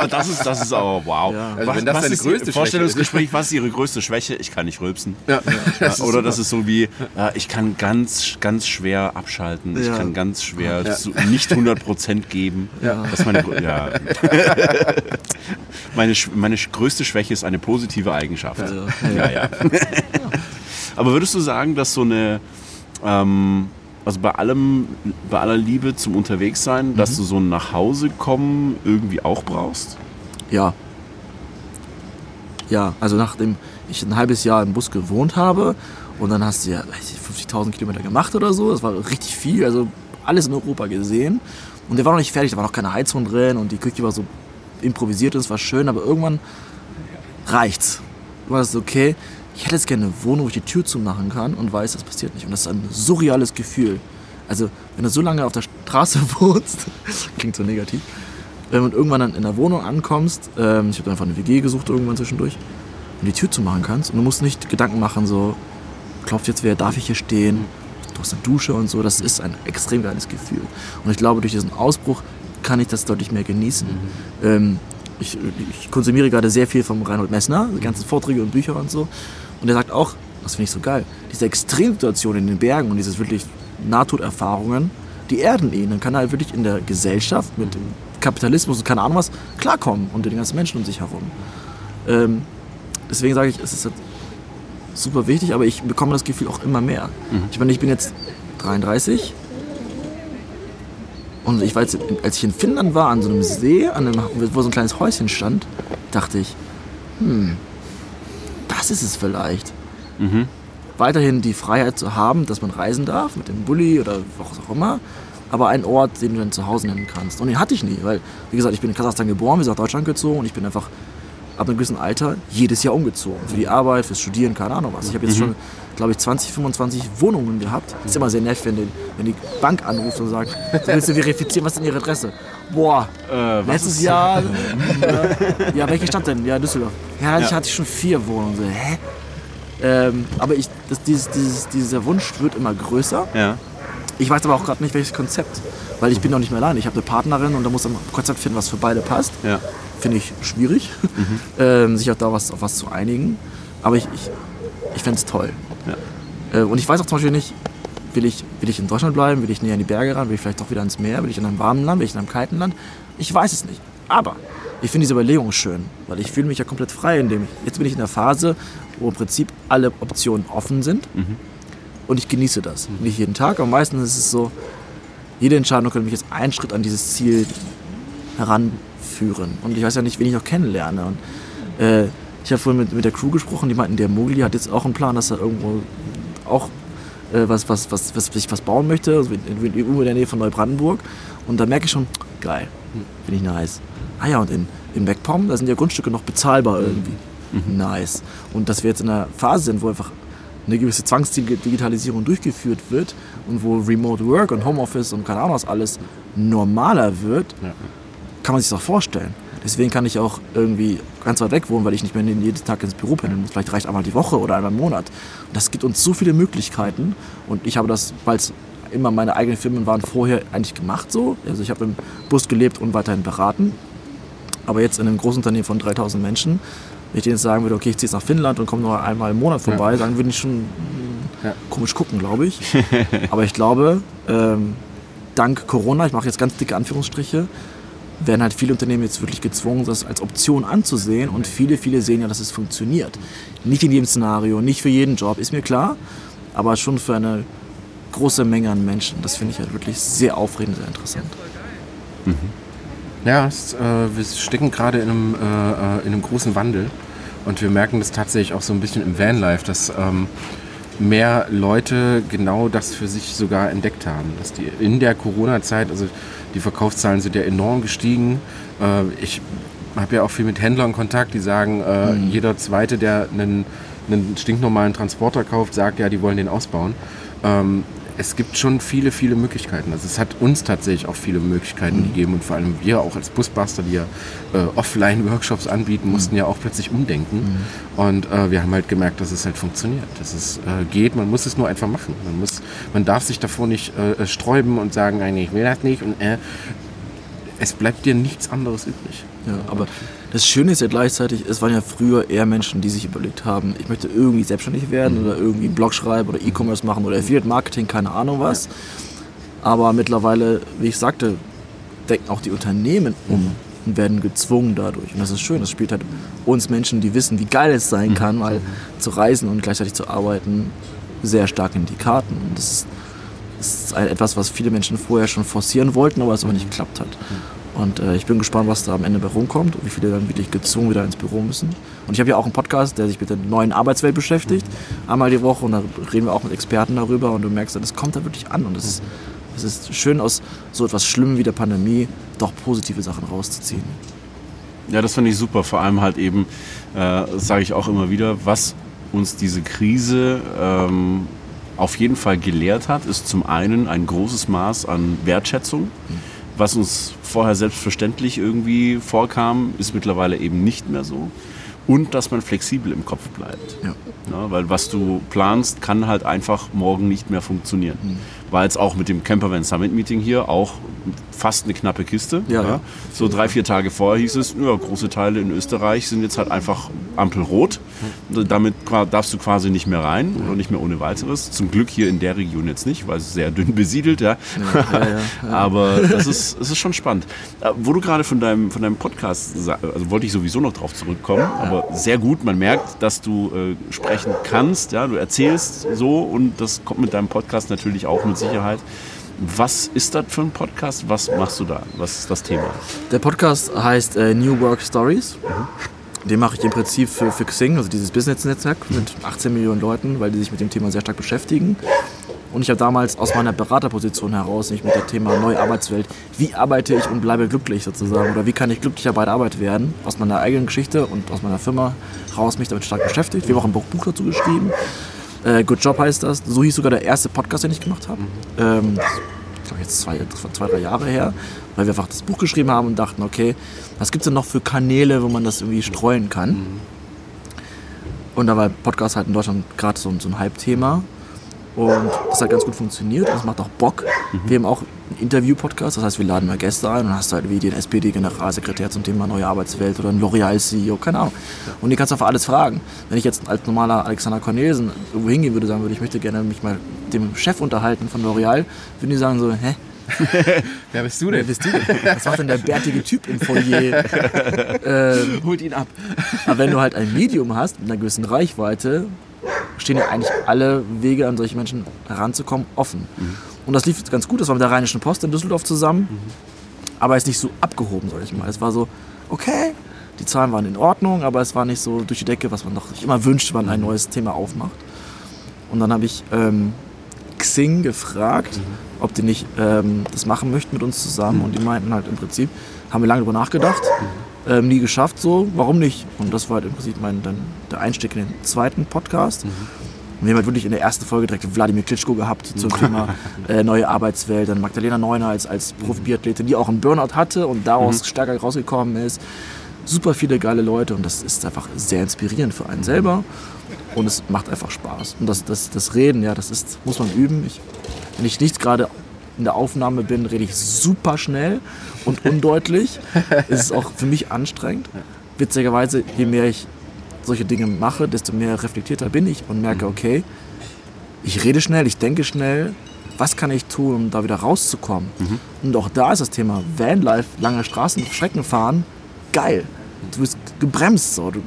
Das ist, das ist aber wow. Ja. Also wenn das deine größte Schwäche Vorstellungsgespräch, was ist Ihre größte Schwäche? Ich kann nicht rülpsen. Ja. Ja, oder das ist so wie, äh, ich kann ganz, ganz schwer abschalten. Ich Ja. kann ganz schwer so nicht 100% geben. Ja. Das ist meine, ja. meine, meine größte Schwäche ist eine positive Eigenschaft. Ja, ja. Aber würdest du sagen, dass so eine, ähm, also bei allem, bei aller Liebe zum Unterwegssein, dass du so ein Nachhausekommen irgendwie auch brauchst? Ja. Ja, also nachdem ich ein halbes Jahr im Bus gewohnt habe und dann hast du ja weiß ich, 50.000 Kilometer gemacht oder so, das war richtig viel, also alles in Europa gesehen. Und der war noch nicht fertig, da war noch keine Heizung drin und die Küche war so improvisiert und es war schön, aber irgendwann reicht's. Du warst okay, ich hätte jetzt gerne eine Wohnung, wo ich die Tür zumachen kann und weiß, das passiert nicht. Und das ist ein surreales Gefühl. Also, wenn du so lange auf der Straße wohnst, klingt so negativ, ähm, und irgendwann dann in der Wohnung ankommst, ähm, ich habe einfach eine WG gesucht irgendwann zwischendurch, und die Tür zumachen kannst und du musst nicht Gedanken machen, so, klopft jetzt wer, darf ich hier stehen, du hast eine Dusche und so, das ist ein extrem geiles Gefühl. Und ich glaube, durch diesen Ausbruch kann ich das deutlich mehr genießen. Ähm, ich, ich konsumiere gerade sehr viel vom Reinhold Messner, die ganzen Vorträge und Bücher und so. Und er sagt auch, das finde ich so geil, diese Extremsituation in den Bergen und dieses wirklich Nahtoderfahrungen, die erden ihn. Dann kann er halt wirklich in der Gesellschaft mit dem Kapitalismus und keine Ahnung was klarkommen und den ganzen Menschen um sich herum. Ähm, deswegen sage ich, es ist halt super wichtig, aber ich bekomme das Gefühl auch immer mehr. Ich meine, ich bin jetzt 33 und ich weiß, als ich in Finnland war, an so einem See, an einem, wo so ein kleines Häuschen stand, dachte ich, hm, das ist es vielleicht. Weiterhin die Freiheit zu haben, dass man reisen darf mit dem Bulli oder was auch immer, aber einen Ort, den du dann zu Hause nennen kannst. Und den hatte ich nie, weil, wie gesagt, ich bin in Kasachstan geboren, wir sind nach Deutschland gezogen und ich bin einfach ab einem gewissen Alter jedes Jahr umgezogen. Für die Arbeit, fürs Studieren, keine Ahnung was. Ich habe jetzt schon, glaube ich, 20, 25 Wohnungen gehabt. Ist immer sehr nett, wenn die, wenn die Bank anruft und sagt, willst du verifizieren, was ist denn ihre Adresse? Boah, letztes Jahr. äh, ja, welche Stadt denn? Ja, Düsseldorf. Ja, ich Ja. hatte schon vier Wohnungen. So, hä? Ähm, aber ich, das, dieses, dieses, dieser Wunsch wird immer größer. Ja. Ich weiß aber auch gerade nicht, welches Konzept. Weil ich bin noch nicht mehr alleine. Ich habe eine Partnerin und da muss ein Konzept finden, was für beide passt. Ja. Finde ich schwierig, ähm, sich auch da was, auf was zu einigen. Aber ich, ich, ich fände es toll. Ja. Äh, und ich weiß auch zum Beispiel nicht, will ich, will ich in Deutschland bleiben, will ich näher an die Berge ran, will ich vielleicht doch wieder ans Meer, will ich in einem warmen Land, will ich in einem kalten Land? Ich weiß es nicht. Aber ich finde diese Überlegung schön, weil ich fühle mich ja komplett frei, indem ich, jetzt bin ich in der Phase, wo im Prinzip alle Optionen offen sind und ich genieße das. Nicht jeden Tag, aber meistens ist es so, jede Entscheidung könnte mich jetzt einen Schritt an dieses Ziel heranführen. Und ich weiß ja nicht, wen ich noch kennenlerne. Und, äh, ich habe vorhin mit, mit der Crew gesprochen, die meinten, der Mogli hat jetzt auch einen Plan, dass er irgendwo auch äh, was, was, was, was, sich was bauen möchte, also in, in, irgendwo in der Nähe von Neubrandenburg. Und da merke ich schon, geil, finde ich nice. Ah ja, und in, in Meckpomm, da sind ja Grundstücke noch bezahlbar irgendwie. Nice. Und dass wir jetzt in einer Phase sind, wo einfach eine gewisse Zwangsdigitalisierung durchgeführt wird und wo Remote Work und Homeoffice und keine Ahnung was alles normaler wird, kann man sich das auch vorstellen. Deswegen kann ich auch irgendwie ganz weit weg wohnen, weil ich nicht mehr jeden Tag ins Büro pendeln muss. Vielleicht reicht einmal die Woche oder einmal im Monat. Und das gibt uns so viele Möglichkeiten. Und ich habe das, weil es immer meine eigenen Firmen waren, vorher eigentlich gemacht so. Also ich habe im Bus gelebt und weiterhin beraten. Aber jetzt in einem großen Unternehmen von 3000 Menschen, wenn ich denen jetzt sagen würde, okay, ich ziehe jetzt nach Finnland und komme nur einmal im Monat vorbei, dann würden die schon Ja. komisch gucken, glaube ich. Aber ich glaube, ähm, dank Corona, ich mache jetzt ganz dicke Anführungsstriche, werden halt viele Unternehmen jetzt wirklich gezwungen, das als Option anzusehen. Und viele, viele sehen ja, dass es funktioniert. Nicht in jedem Szenario, nicht für jeden Job, ist mir klar. Aber schon für eine große Menge an Menschen. Das finde ich halt wirklich sehr aufregend, sehr interessant. Ja, es, äh, wir stecken gerade in einem, äh, äh, in einem großen Wandel und wir merken das tatsächlich auch so ein bisschen im Vanlife, dass ähm, mehr Leute genau das für sich sogar entdeckt haben. Dass die in der Corona-Zeit, also die Verkaufszahlen sind ja enorm gestiegen. Äh, ich habe ja auch viel mit Händlern Kontakt, die sagen, äh, jeder Zweite, der einen, einen stinknormalen Transporter kauft, sagt ja, die wollen den ausbauen. Es gibt schon viele, viele Möglichkeiten. Also es hat uns tatsächlich auch viele Möglichkeiten gegeben und vor allem wir auch als Busbuster, die ja äh, Offline-Workshops anbieten, mussten ja auch plötzlich umdenken. Und äh, wir haben halt gemerkt, dass es halt funktioniert, dass es äh, geht. Man muss es nur einfach machen. Man, muss, man darf sich davor nicht äh, sträuben und sagen, nein, ich will das nicht. Und äh, es bleibt dir nichts anderes übrig. Ja, aber das Schöne ist ja gleichzeitig, es waren ja früher eher Menschen, die sich überlegt haben, ich möchte irgendwie selbstständig werden oder irgendwie einen Blog schreiben oder E-Commerce machen oder Affiliate Marketing, keine Ahnung was. Aber mittlerweile, wie ich sagte, denken auch die Unternehmen um und werden gezwungen dadurch. Und das ist schön, das spielt halt uns Menschen, die wissen, wie geil es sein kann, mal zu reisen und gleichzeitig zu arbeiten, sehr stark in die Karten. Und das ist, das ist etwas, was viele Menschen vorher schon forcieren wollten, aber es aber nicht geklappt hat. Und äh, ich bin gespannt, was da am Ende bei rumkommt und wie viele dann wirklich gezwungen wieder ins Büro müssen. Und ich habe ja auch einen Podcast, der sich mit der neuen Arbeitswelt beschäftigt, einmal die Woche. Und da reden wir auch mit Experten darüber. Und du merkst, das kommt da wirklich an. Und es ist, es ist schön, aus so etwas Schlimmem wie der Pandemie doch positive Sachen rauszuziehen. Ja, das finde ich super. Vor allem halt eben, äh, sage ich auch immer wieder, was uns diese Krise ähm, auf jeden Fall gelehrt hat, ist zum einen ein großes Maß an Wertschätzung. Was uns vorher selbstverständlich irgendwie vorkam, ist mittlerweile eben nicht mehr so. Und dass man flexibel im Kopf bleibt. Ja. Ja, weil was du planst, kann halt einfach morgen nicht mehr funktionieren. War jetzt auch mit dem Campervan Summit Meeting hier auch fast eine knappe Kiste. Ja, ja. So drei, vier Tage vorher hieß es, ja, große Teile in Österreich sind jetzt halt einfach ampelrot. Damit qua- darfst du quasi nicht mehr rein oder nicht mehr ohne weiteres. Zum Glück hier in der Region jetzt nicht, weil es sehr dünn besiedelt. Ja. Ja. Aber das ist, das ist schon spannend. Äh, Wo du gerade von deinem, von deinem Podcast, also wollte ich sowieso noch drauf zurückkommen, aber sehr gut, man merkt, dass du äh, sprechen kannst, ja, du erzählst so und das kommt mit deinem Podcast natürlich auch mit Sicherheit. Was ist das für ein Podcast? Was machst du da? Was ist das Thema? Der Podcast heißt äh, New Work Stories. Den mache ich im Prinzip für, für Xing, also dieses Business-Netzwerk mit 18 Millionen Leuten, weil die sich mit dem Thema sehr stark beschäftigen. Und ich habe damals aus meiner Beraterposition heraus mich mit dem Thema neue Arbeitswelt, wie arbeite ich und bleibe glücklich sozusagen, oder wie kann ich glücklicher bei der Arbeit werden, aus meiner eigenen Geschichte und aus meiner Firma heraus mich damit stark beschäftigt. Wir haben auch ein Buch dazu geschrieben. Äh, Good Job heißt das. So hieß sogar der erste Podcast, den ich gemacht habe. Ähm, ich, jetzt zwei, das war zwei, drei Jahre her, weil wir einfach das Buch geschrieben haben und dachten, okay, was gibt es denn noch für Kanäle, wo man das irgendwie streuen kann? Und da war Podcast halt in Deutschland gerade so, ein- so ein Hype-Thema. Und das hat ganz gut funktioniert. Das macht auch Bock. Wir haben auch einen Interview-Podcast. Das heißt, wir laden mal Gäste ein und hast halt wie den SPD-Generalsekretär zum Thema neue Arbeitswelt oder einen L'Oreal-CEO, keine Ahnung. Und die kannst du einfach alles fragen. Wenn ich jetzt als normaler Alexander Cornelsen irgendwo hingehen würde, sagen würde, ich möchte gerne mich mal dem Chef unterhalten von L'Oreal, würden die sagen so, hä? Wer bist du Wer denn? bist du denn? Was macht denn der bärtige Typ im Foyer? ähm, Holt ihn ab. aber wenn du halt ein Medium hast mit einer gewissen Reichweite, stehen ja eigentlich alle Wege an solche Menschen heranzukommen offen. Und das lief ganz gut. Das war mit der Rheinischen Post in Düsseldorf zusammen. Aber ist nicht so abgehoben, sag ich mal. Es war so, okay, die Zahlen waren in Ordnung, aber es war nicht so durch die Decke, was man doch sich immer wünscht, wenn man ein neues Thema aufmacht. Und dann habe ich ähm, Xing gefragt, ob die nicht ähm, das machen möchten mit uns zusammen. Und die meinten halt im Prinzip, haben wir lange drüber nachgedacht, ähm, nie geschafft so, warum nicht? Und das war halt im Prinzip mein, dann der Einstieg in den zweiten Podcast. Und wir haben halt wirklich in der ersten Folge direkt Wladimir Klitschko gehabt zum Thema äh, neue Arbeitswelt. Dann Magdalena Neuner als, als Profi-Biathletin, die auch einen Burnout hatte und daraus stärker rausgekommen ist. Super viele geile Leute und das ist einfach sehr inspirierend für einen selber. Und es macht einfach Spaß. Und das, das, das Reden, ja, das ist, muss man üben. Ich, wenn ich nicht gerade in der Aufnahme bin, rede ich super schnell und undeutlich. es ist auch für mich anstrengend. Witzigerweise, je mehr ich solche Dinge mache, desto mehr reflektierter bin ich und merke, okay, ich rede schnell, ich denke schnell. Was kann ich tun, um da wieder rauszukommen? Und auch da ist das Thema Vanlife, lange Straßen, Strecken fahren, geil. Du bist gebremst so. Du,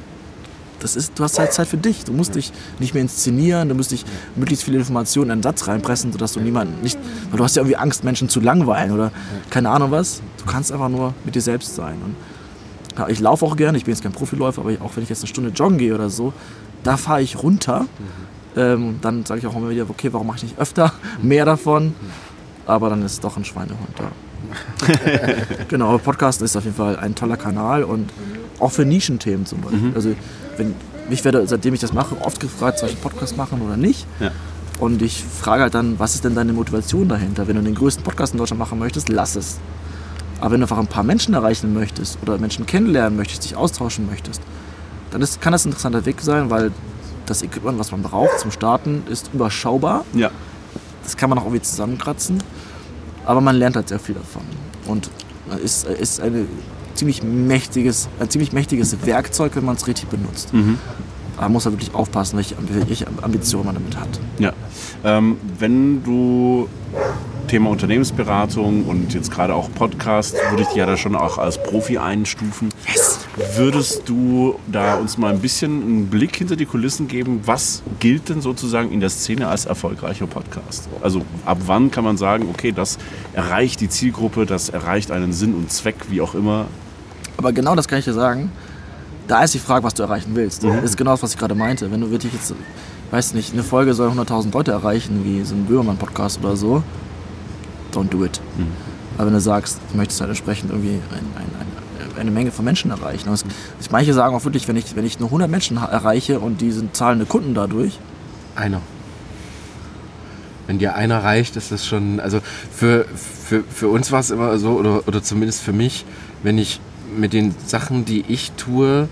das ist, du hast halt Zeit für dich. Du musst dich nicht mehr inszenieren, du musst dich möglichst viele Informationen in einen Satz reinpressen, sodass du niemanden nicht. Weil du hast ja irgendwie Angst, Menschen zu langweilen oder keine Ahnung was. Du kannst einfach nur mit dir selbst sein. Und ich laufe auch gerne, ich bin jetzt kein Profiläufer, aber auch wenn ich jetzt eine Stunde joggen gehe oder so, da fahre ich runter. Ähm, dann sage ich auch immer wieder, okay, warum mache ich nicht öfter mehr davon? Aber dann ist es doch ein Schweinehund da. genau, aber Podcast ist auf jeden Fall ein toller Kanal und auch für Nischenthemen zum Beispiel. Also wenn, ich werde, seitdem ich das mache, oft gefragt, soll ich einen Podcast machen oder nicht? Ja. Und ich frage halt dann, was ist denn deine Motivation dahinter? Wenn du den größten Podcast in Deutschland machen möchtest, lass es. Aber wenn du einfach ein paar Menschen erreichen möchtest oder Menschen kennenlernen möchtest, dich austauschen möchtest, dann ist, kann das ein interessanter Weg sein, weil das Equipment, was man braucht zum Starten, ist überschaubar. Ja. Das kann man auch irgendwie zusammenkratzen. Aber man lernt halt sehr viel davon. Und es ist, ist eine ziemlich mächtiges, ein ziemlich mächtiges Werkzeug, wenn man es richtig benutzt. Aber man muss halt wirklich aufpassen, welche, welche Ambitionen man damit hat. Ja. Ähm, wenn du Thema Unternehmensberatung und jetzt gerade auch Podcast, würde ich dich ja da schon auch als Profi einstufen. Würdest du da uns mal ein bisschen einen Blick hinter die Kulissen geben? Was gilt denn sozusagen in der Szene als erfolgreicher Podcast? Also ab wann kann man sagen, okay, das erreicht die Zielgruppe, das erreicht einen Sinn und Zweck, wie auch immer? Aber genau das kann ich dir sagen. Da ist die Frage, was du erreichen willst. Das ist genau das, was ich gerade meinte. Wenn du wirklich jetzt, weiß nicht, eine Folge soll 100.000 Leute erreichen, wie so ein Böhmermann-Podcast oder so, don't do it. Aber wenn du sagst, du möchtest halt entsprechend irgendwie ein, ein, ein, eine Menge von Menschen erreichen. Es, manche sagen auch wirklich, wenn ich, wenn ich nur 100 Menschen erreiche und die sind zahlende Kunden dadurch, Einer. Wenn dir einer reicht, ist das schon. Also für, für, für uns war es immer so, oder, oder zumindest für mich, wenn ich mit den Sachen, die ich tue,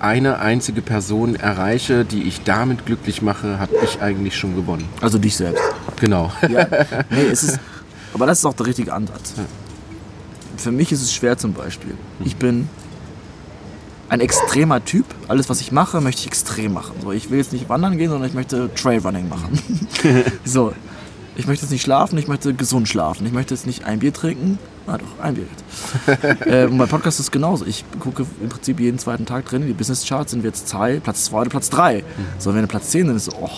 eine einzige Person erreiche, die ich damit glücklich mache, habe ich eigentlich schon gewonnen. also dich selbst. Genau. Ja, nee, es ist, aber das ist auch der richtige Ansatz. Für mich ist es schwer zum Beispiel. Ich bin ein extremer Typ. Alles, was ich mache, möchte ich extrem machen. So, ich will jetzt nicht wandern gehen, sondern ich möchte Trailrunning machen. so, ich möchte jetzt nicht schlafen, ich möchte gesund schlafen. Ich möchte jetzt nicht ein Bier trinken. Ah doch, ein Bier jetzt. äh, und mein Podcast ist genauso. Ich gucke im Prinzip jeden zweiten Tag drin. In die Business Charts sind wir jetzt zwei, Platz zwei oder Platz drei. So, wenn wir Platz 10 sind, ist so, oh,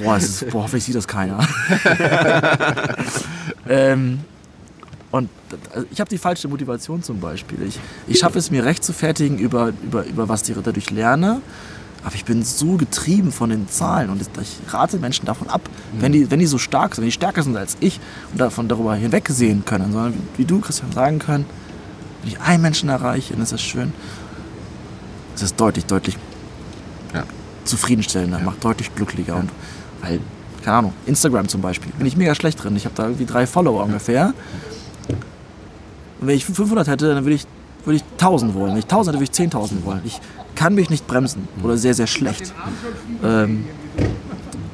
Boah, ist, boah, hoffentlich sieht das keiner. ähm, und also ich habe die falsche Motivation zum Beispiel. Ich, ich schaffe es mir recht zu fertigen über, über, über was ich dadurch lerne. Aber ich bin so getrieben von den Zahlen und ich rate Menschen davon ab, wenn, die, wenn die so stark sind, wenn die stärker sind als ich und davon darüber hinwegsehen können, sondern wie, wie du, Christian, sagen können, wenn ich einen Menschen erreiche, dann ist das schön. Das ist deutlich, deutlich Ja. zufriedenstellender, macht deutlich glücklicher. Und weil, keine Ahnung, Instagram zum Beispiel, bin ich mega schlecht drin. Ich habe da irgendwie drei Follower ungefähr. Und wenn ich 500 hätte, dann würde ich, würde ich 1000 wollen. Wenn ich 1000 hätte, würde ich 10.000 wollen. Ich kann mich nicht bremsen oder sehr, sehr schlecht. Ähm,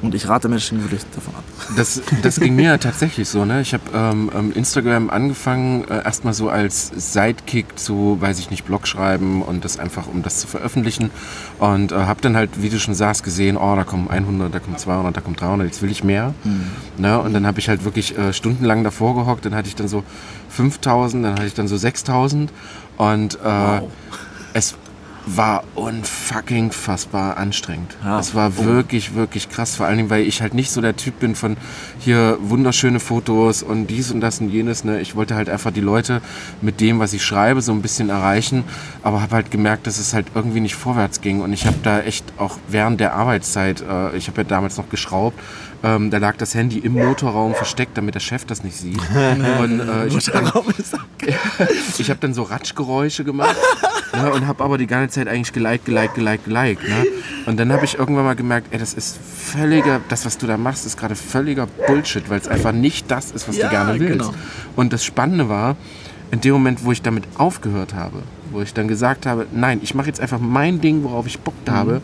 Und ich rate Menschen wirklich davon ab. Das, das ging mir tatsächlich so. Ne? Ich habe ähm, ähm, Instagram angefangen, äh, erstmal so als Sidekick zu, weiß ich nicht, Blog schreiben und das einfach, um das zu veröffentlichen. Und äh, habe dann halt, wie du schon sagst, gesehen, oh, da kommen 100, da kommen 200, da kommen 300, jetzt will ich mehr. Mhm. Ne? Und dann habe ich halt wirklich äh, stundenlang davor gehockt. Dann hatte ich dann so 5000, dann hatte ich dann so 6000. Und äh, wow. es war unfucking fassbar anstrengend. Ja. Es war oh. wirklich, wirklich krass. Vor allen Dingen, weil ich halt nicht so der Typ bin von hier wunderschöne Fotos und dies und das und jenes. Ne? Ich wollte halt einfach die Leute mit dem, was ich schreibe, so ein bisschen erreichen. Aber habe halt gemerkt, dass es halt irgendwie nicht vorwärts ging. Und ich habe da echt auch während der Arbeitszeit, äh, ich habe ja damals noch geschraubt, ähm, da lag das Handy im Motorraum versteckt, damit der Chef das nicht sieht. und äh, ich habe dann, hab dann so Ratschgeräusche gemacht ne, und habe aber die ganze Zeit eigentlich geliked, geliked, geliked, geliked. Ne? Und dann habe ich irgendwann mal gemerkt, ey, das ist völliger, das, was du da machst, ist gerade völliger Bullshit, weil es einfach nicht das ist, was ja, du gerne willst. Genau. Und das Spannende war, in dem Moment, wo ich damit aufgehört habe, wo ich dann gesagt habe, nein, ich mache jetzt einfach mein Ding, worauf ich Bock mhm. habe,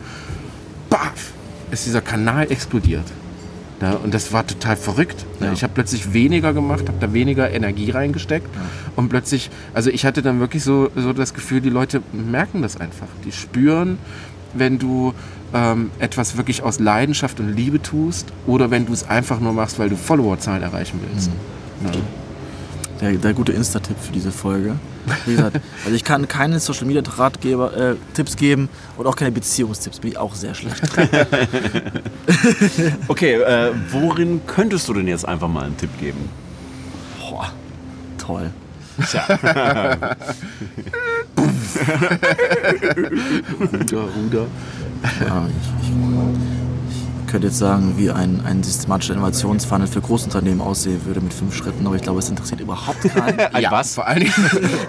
baff, ist dieser Kanal explodiert. Ja, und das war total verrückt. Ja. Ich habe plötzlich weniger gemacht, habe da weniger Energie reingesteckt. Ja. Und plötzlich, also ich hatte dann wirklich so, so das Gefühl, die Leute merken das einfach. Die spüren, wenn du ähm, etwas wirklich aus Leidenschaft und Liebe tust oder wenn du es einfach nur machst, weil du Followerzahlen erreichen willst. Mhm. Der, der gute Insta-Tipp für diese Folge. Wie gesagt, also ich kann keine Social Media Ratgeber äh, Tipps geben und auch keine Beziehungstipps, bin ich auch sehr schlecht. okay, äh, worin könntest du denn jetzt einfach mal einen Tipp geben? Boah, toll. Tja. Ruder, Ruder. Ja, ich, ich, könnte jetzt sagen, wie ein, ein systematischer Innovationsfunnel für Großunternehmen aussehen würde mit fünf Schritten, aber ich glaube, es interessiert überhaupt keinen. ja, was? Vor allen, Dingen,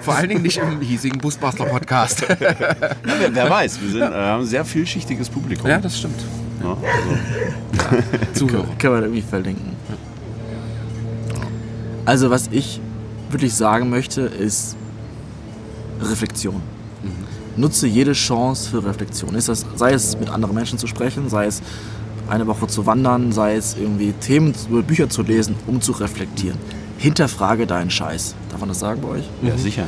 vor allen Dingen nicht im hiesigen Busbastler Podcast. ja, wer, wer, weiß, wir sind, äh, haben ein sehr vielschichtiges Publikum. Ja, das stimmt. Ja, also. ja, Zuhörer. Kann man irgendwie verlinken. Also, was ich wirklich sagen möchte, ist Reflexion. Mhm. Nutze jede Chance für Reflexion. Ist das, sei es mit anderen Menschen zu sprechen, sei es eine Woche zu wandern, sei es irgendwie Themen oder Bücher zu lesen, um zu reflektieren. Hinterfrage deinen Scheiß. Darf man das sagen bei euch? Ja, mhm. sicher.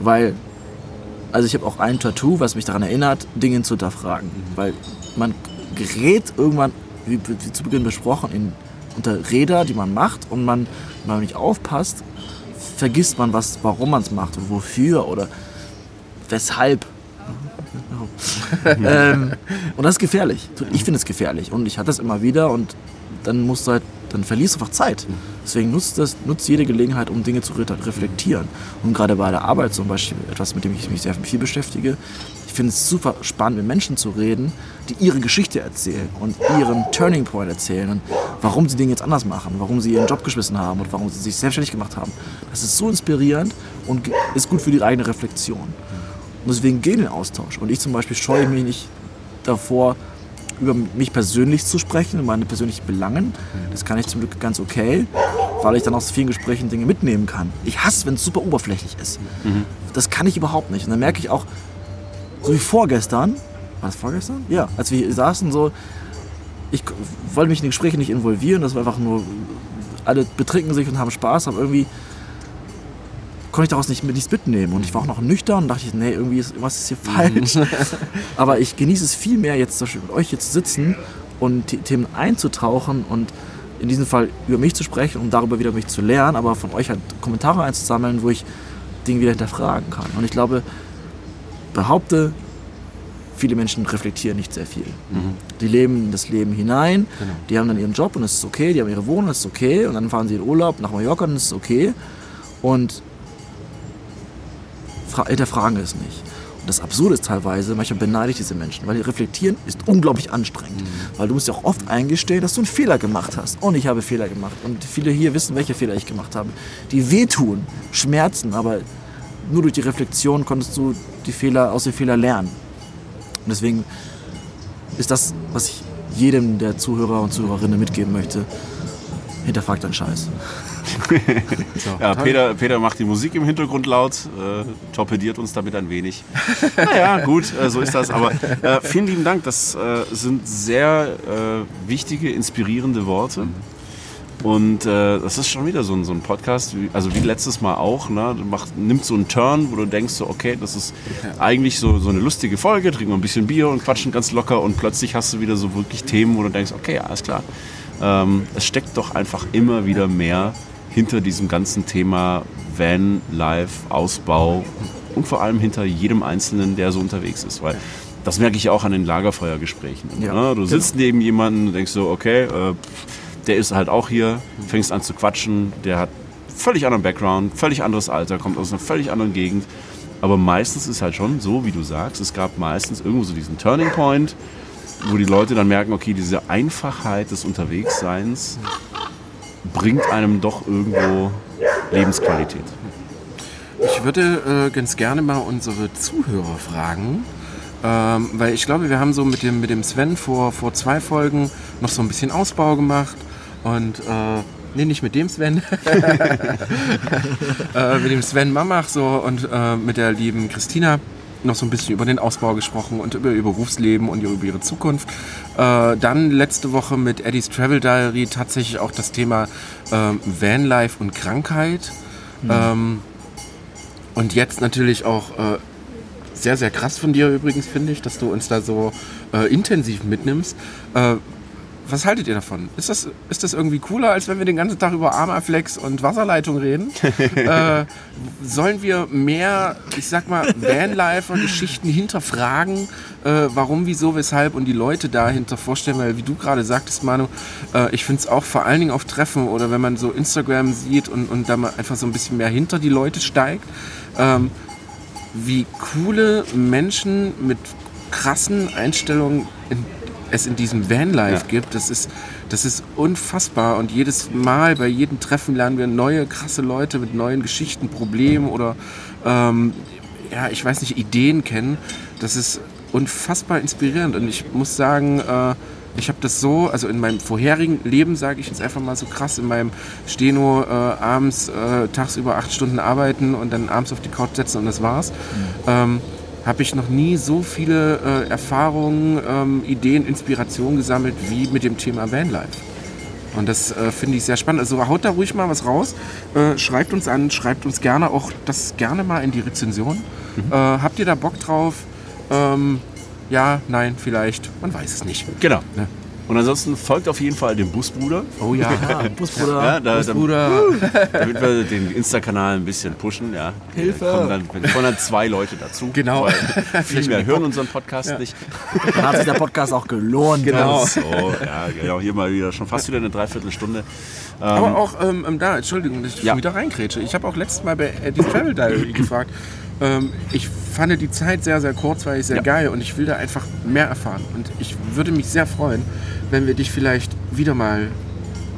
Weil, also ich habe auch ein Tattoo, was mich daran erinnert, Dinge zu hinterfragen. Mhm. Weil man gerät irgendwann, wie, wie, zu Beginn besprochen, in, unter Räder, die man macht und man, wenn man nicht aufpasst, vergisst man, was, warum man es macht und wofür oder weshalb ähm, und das ist gefährlich. Ich finde es gefährlich. Und ich hatte das immer wieder und dann musst du halt, dann verlierst du einfach Zeit. Deswegen nutzt, das, nutzt jede Gelegenheit, um Dinge zu reflektieren. Und gerade bei der Arbeit zum Beispiel, etwas, mit dem ich mich sehr viel beschäftige, ich finde es super spannend, mit Menschen zu reden, die ihre Geschichte erzählen und ihren Turning Point erzählen und warum sie Dinge jetzt anders machen, warum sie ihren Job geschmissen haben und warum sie sich selbstständig gemacht haben. Das ist so inspirierend und ist gut für die eigene Reflexion. Und deswegen gehen den Austausch. Und ich zum Beispiel scheue mich nicht davor, über mich persönlich zu sprechen und meine persönlichen Belangen. Das kann ich zum Glück ganz okay, weil ich dann aus vielen Gesprächen Dinge mitnehmen kann. Ich hasse, wenn es super oberflächlich ist. Mhm. Das kann ich überhaupt nicht. Und dann merke ich auch, so wie vorgestern, war das vorgestern? Ja, als wir hier saßen, so, ich wollte mich in die Gespräche nicht involvieren, das war einfach nur, alle betrinken sich und haben Spaß, aber irgendwie konnte ich daraus nicht, nichts mitnehmen. Und ich war auch noch nüchtern und dachte, nee, irgendwie ist was ist hier falsch. Aber ich genieße es viel mehr, jetzt mit euch jetzt zu sitzen und Themen einzutauchen und in diesem Fall über mich zu sprechen und darüber wieder mich zu lernen, aber von euch halt Kommentare einzusammeln, wo ich Dinge wieder hinterfragen kann. Und ich glaube, behaupte, viele Menschen reflektieren nicht sehr viel. Mhm. Die leben in das Leben hinein, genau. die haben dann ihren Job und es ist okay, die haben ihre Wohnung, es ist okay, und dann fahren sie in Urlaub nach Mallorca und es ist okay. Und hinterfragen es nicht. Und das Absurde ist teilweise, manchmal beneide ich diese Menschen, weil reflektieren ist unglaublich anstrengend. Mhm. Weil du musst ja auch oft eingestehen, dass du einen Fehler gemacht hast. Und ich habe Fehler gemacht. Und viele hier wissen, welche Fehler ich gemacht habe. Die wehtun, schmerzen, aber nur durch die Reflexion konntest du die Fehler, aus den Fehlern lernen. Und deswegen ist das, was ich jedem der Zuhörer und Zuhörerinnen mitgeben möchte, hinterfragt deinen Scheiß. So, Ja. Peter, Peter macht die Musik im Hintergrund laut, äh, torpediert uns damit ein wenig. naja, gut, äh, so ist das. Aber äh, vielen lieben Dank, das äh, sind sehr äh, wichtige, inspirierende Worte. Und äh, das ist schon wieder so ein, so ein Podcast, wie, also wie letztes Mal auch, ne? Du macht, nimmt so einen Turn, wo du denkst, so, okay, das ist eigentlich so, so eine lustige Folge, trinken wir ein bisschen Bier und quatschen ganz locker und plötzlich hast du wieder so wirklich Themen, wo du denkst, okay, alles klar. Ähm, es steckt doch einfach immer wieder mehr hinter diesem ganzen Thema Van, Life, Ausbau und vor allem hinter jedem Einzelnen, der so unterwegs ist. Weil das merke ich auch an den Lagerfeuergesprächen. Ja, ne? Du sitzt neben jemandem und denkst so, okay, äh, der ist halt auch hier, fängst an zu quatschen, der hat völlig anderen Background, völlig anderes Alter, kommt aus einer völlig anderen Gegend. Aber meistens ist halt schon so, wie du sagst, es gab meistens irgendwo so diesen Turning Point, wo die Leute dann merken, okay, diese Einfachheit des Unterwegsseins bringt einem doch irgendwo Lebensqualität. Ich würde äh, ganz gerne mal unsere Zuhörer fragen, ähm, weil ich glaube, wir haben so mit dem, mit dem Sven vor, vor zwei Folgen noch so ein bisschen Ausbau gemacht und äh, nee, nicht mit dem Sven, äh, mit dem Sven Mamach so und äh, mit der lieben Christina noch so ein bisschen über den Ausbau gesprochen und über ihr Berufsleben und über ihre Zukunft. Äh, dann letzte Woche mit Eddies Travel Diary tatsächlich auch das Thema ähm, Vanlife und Krankheit. Ähm, und jetzt natürlich auch äh, sehr, sehr krass von dir übrigens, finde ich, dass du uns da so äh, intensiv mitnimmst. Was haltet ihr davon? Ist das, ist das irgendwie cooler, als wenn wir den ganzen Tag über Armaflex und Wasserleitung reden? äh, sollen wir mehr, ich sag mal, Vanlifer-Geschichten hinterfragen? Äh, warum, wieso, weshalb und die Leute dahinter vorstellen? Weil, wie du gerade sagtest, Manu, äh, ich finde es auch vor allen Dingen auf Treffen oder wenn man so Instagram sieht und, und da mal einfach so ein bisschen mehr hinter die Leute steigt, ähm, wie coole Menschen mit krassen Einstellungen in, es in diesem Vanlife Ja. gibt. Das ist, das ist unfassbar. Und jedes Mal, bei jedem Treffen lernen wir neue, krasse Leute mit neuen Geschichten, Problemen oder, ähm, ja, ich weiß nicht, Ideen kennen. Das ist unfassbar inspirierend. Und ich muss sagen, äh, ich habe das so, also in meinem vorherigen Leben, sage ich jetzt einfach mal so krass, in meinem Steno äh, abends äh, tagsüber acht Stunden arbeiten und dann abends auf die Couch setzen und das war's. Ähm, habe ich noch nie so viele äh, Erfahrungen, ähm, Ideen, Inspirationen gesammelt wie mit dem Thema Vanlife. Und das äh, finde ich sehr spannend. Also haut da ruhig mal was raus. Äh, schreibt uns an, schreibt uns gerne auch das gerne mal in die Rezension. Äh, habt ihr da Bock drauf? Ähm, ja, nein, vielleicht. Man weiß es nicht. Genau. Ja. Und ansonsten folgt auf jeden Fall dem Busbruder, Oh ja. Ja, Busbruder. ja, da, da, Bruder. damit wir den Insta-Kanal ein bisschen pushen. Ja. Hilfe. Da kommen dann, da kommen dann zwei Leute dazu. Genau. Weil Viel mehr hören unseren Podcast nicht. Dann hat sich der Podcast auch gelohnt. Genau. So, ja, genau, hier mal wieder schon fast wieder eine Dreiviertelstunde. Aber auch ähm, ähm, da, Entschuldigung, dass ich Ja. wieder reinkrätsche. Ich habe auch letztes Mal bei Eddie's Travel Diary gefragt. Ähm, ich fand die Zeit sehr, sehr kurzweilig, sehr Ja. geil und ich will da einfach mehr erfahren. Und ich würde mich sehr freuen, wenn wir dich vielleicht wieder mal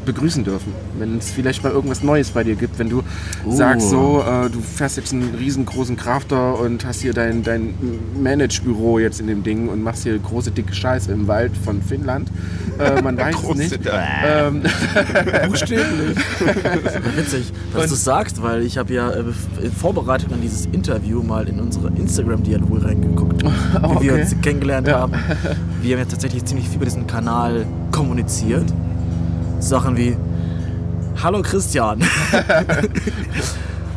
begrüßen dürfen. Wenn es vielleicht mal irgendwas Neues bei dir gibt. Wenn du sagst so, äh, du fährst jetzt einen riesengroßen Crafter und hast hier dein, dein Managebüro jetzt in dem Ding und machst hier große, dicke Scheiße im Wald von Finnland. Äh, man weiß es Große- nicht. Ähm, Buchstäblich. Witzig, dass du sagst, weil ich habe ja äh, in Vorbereitung an dieses Interview mal in unsere Instagram-Dialoge reingeguckt, wie wir okay. uns kennengelernt Ja. haben. Wir haben ja tatsächlich ziemlich viel über diesen Kanal kommuniziert. Sachen wie Hallo Christian.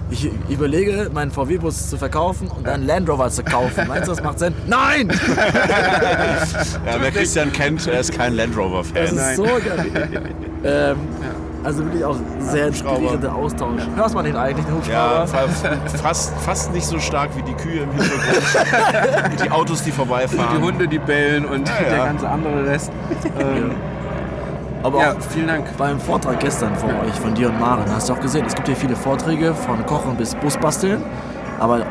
Ich überlege, meinen VW-Bus zu verkaufen und einen Land Rover zu kaufen. Meinst du, das macht Sinn? Nein! Ja, wer Christian kennt, er ist kein Land Das Rover-Fan. ist so geil. ähm, also wirklich auch sehr inspirierender Austausch. Hörst man den eigentlich, den Ja, Hubschrauber? fa- fast, fast nicht so stark wie die Kühe im Hintergrund. Und die Autos, die die vorbeifahren. Hunde, die bellen und Ja, der ja. ganze andere Rest. Ähm, Aber ja, vielen Dank. beim Vortrag gestern von euch, von dir und Maren, hast du auch gesehen, es gibt hier viele Vorträge von Kochen bis Busbasteln, aber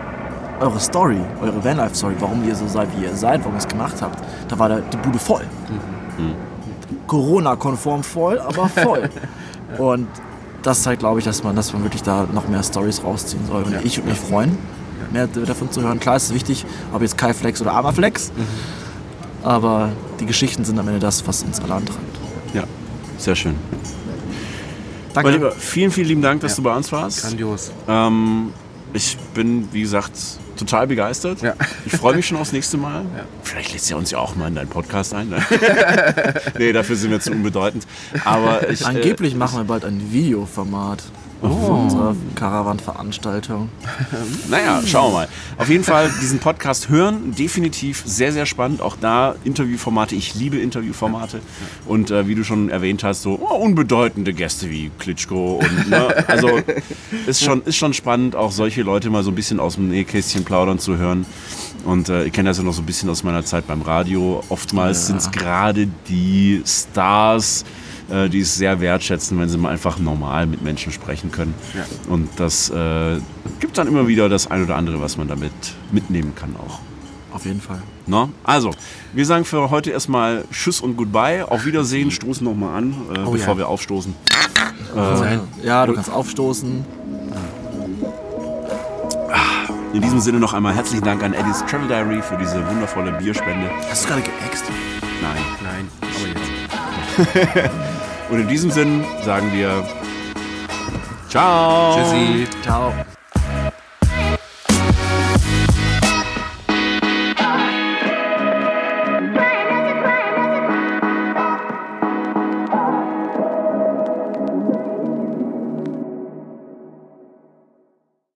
eure Story, eure Vanlife-Story, warum ihr so seid, wie ihr seid, warum ihr es gemacht habt, da war die Bude voll. Corona-konform voll, aber voll. und das zeigt, glaube ich, dass man, dass man wirklich da noch mehr Stories rausziehen soll. Und ich würde mich freuen, mehr davon zu hören. Klar, es ist wichtig, ob jetzt Kai Flex oder Armaflex, aber die Geschichten sind am Ende das, was uns alle antreibt. Ja, sehr schön. Danke. Mein Lieber, vielen, vielen lieben Dank, dass du bei uns warst. Grandios. Ähm, ich bin, wie gesagt, total begeistert. Ja. Ich freue mich schon aufs nächste Mal. Vielleicht lässt ihr uns ja auch mal in deinen Podcast ein. Ne? nee, dafür sind wir zu unbedeutend. Aber ich, äh, Angeblich machen wir bald ein Videoformat Oh. von unserer Caravan-Veranstaltung. Naja, schauen wir mal. Auf jeden Fall diesen Podcast hören, definitiv sehr, sehr spannend. Auch da Interviewformate. Ich liebe Interviewformate. Und äh, wie du schon erwähnt hast, so oh, unbedeutende Gäste wie Klitschko. Und, ne, also ist schon, ist schon spannend, auch solche Leute mal so ein bisschen aus dem Nähkästchen plaudern zu hören. Und äh, ich kenne das ja noch so ein bisschen aus meiner Zeit beim Radio. Oftmals Ja. sind es gerade die Stars, äh, die es sehr wertschätzen, wenn sie mal einfach normal mit Menschen sprechen können. Ja. Und das äh, gibt dann immer wieder das ein oder andere, was man damit mitnehmen kann auch. Auf jeden Fall. No? Also, wir sagen für heute erstmal Tschüss und Goodbye. Auf Wiedersehen, stoßen nochmal an, äh, Oh bevor ja. wir aufstoßen. Sein. Ja, du kannst aufstoßen. In diesem Sinne noch einmal herzlichen Dank an Eddies Travel Diary für diese wundervolle Bierspende. Hast du gerade geäxt? Nein. Nein, aber jetzt. Und in diesem Sinn sagen wir Ciao. Tschüssi. Ciao.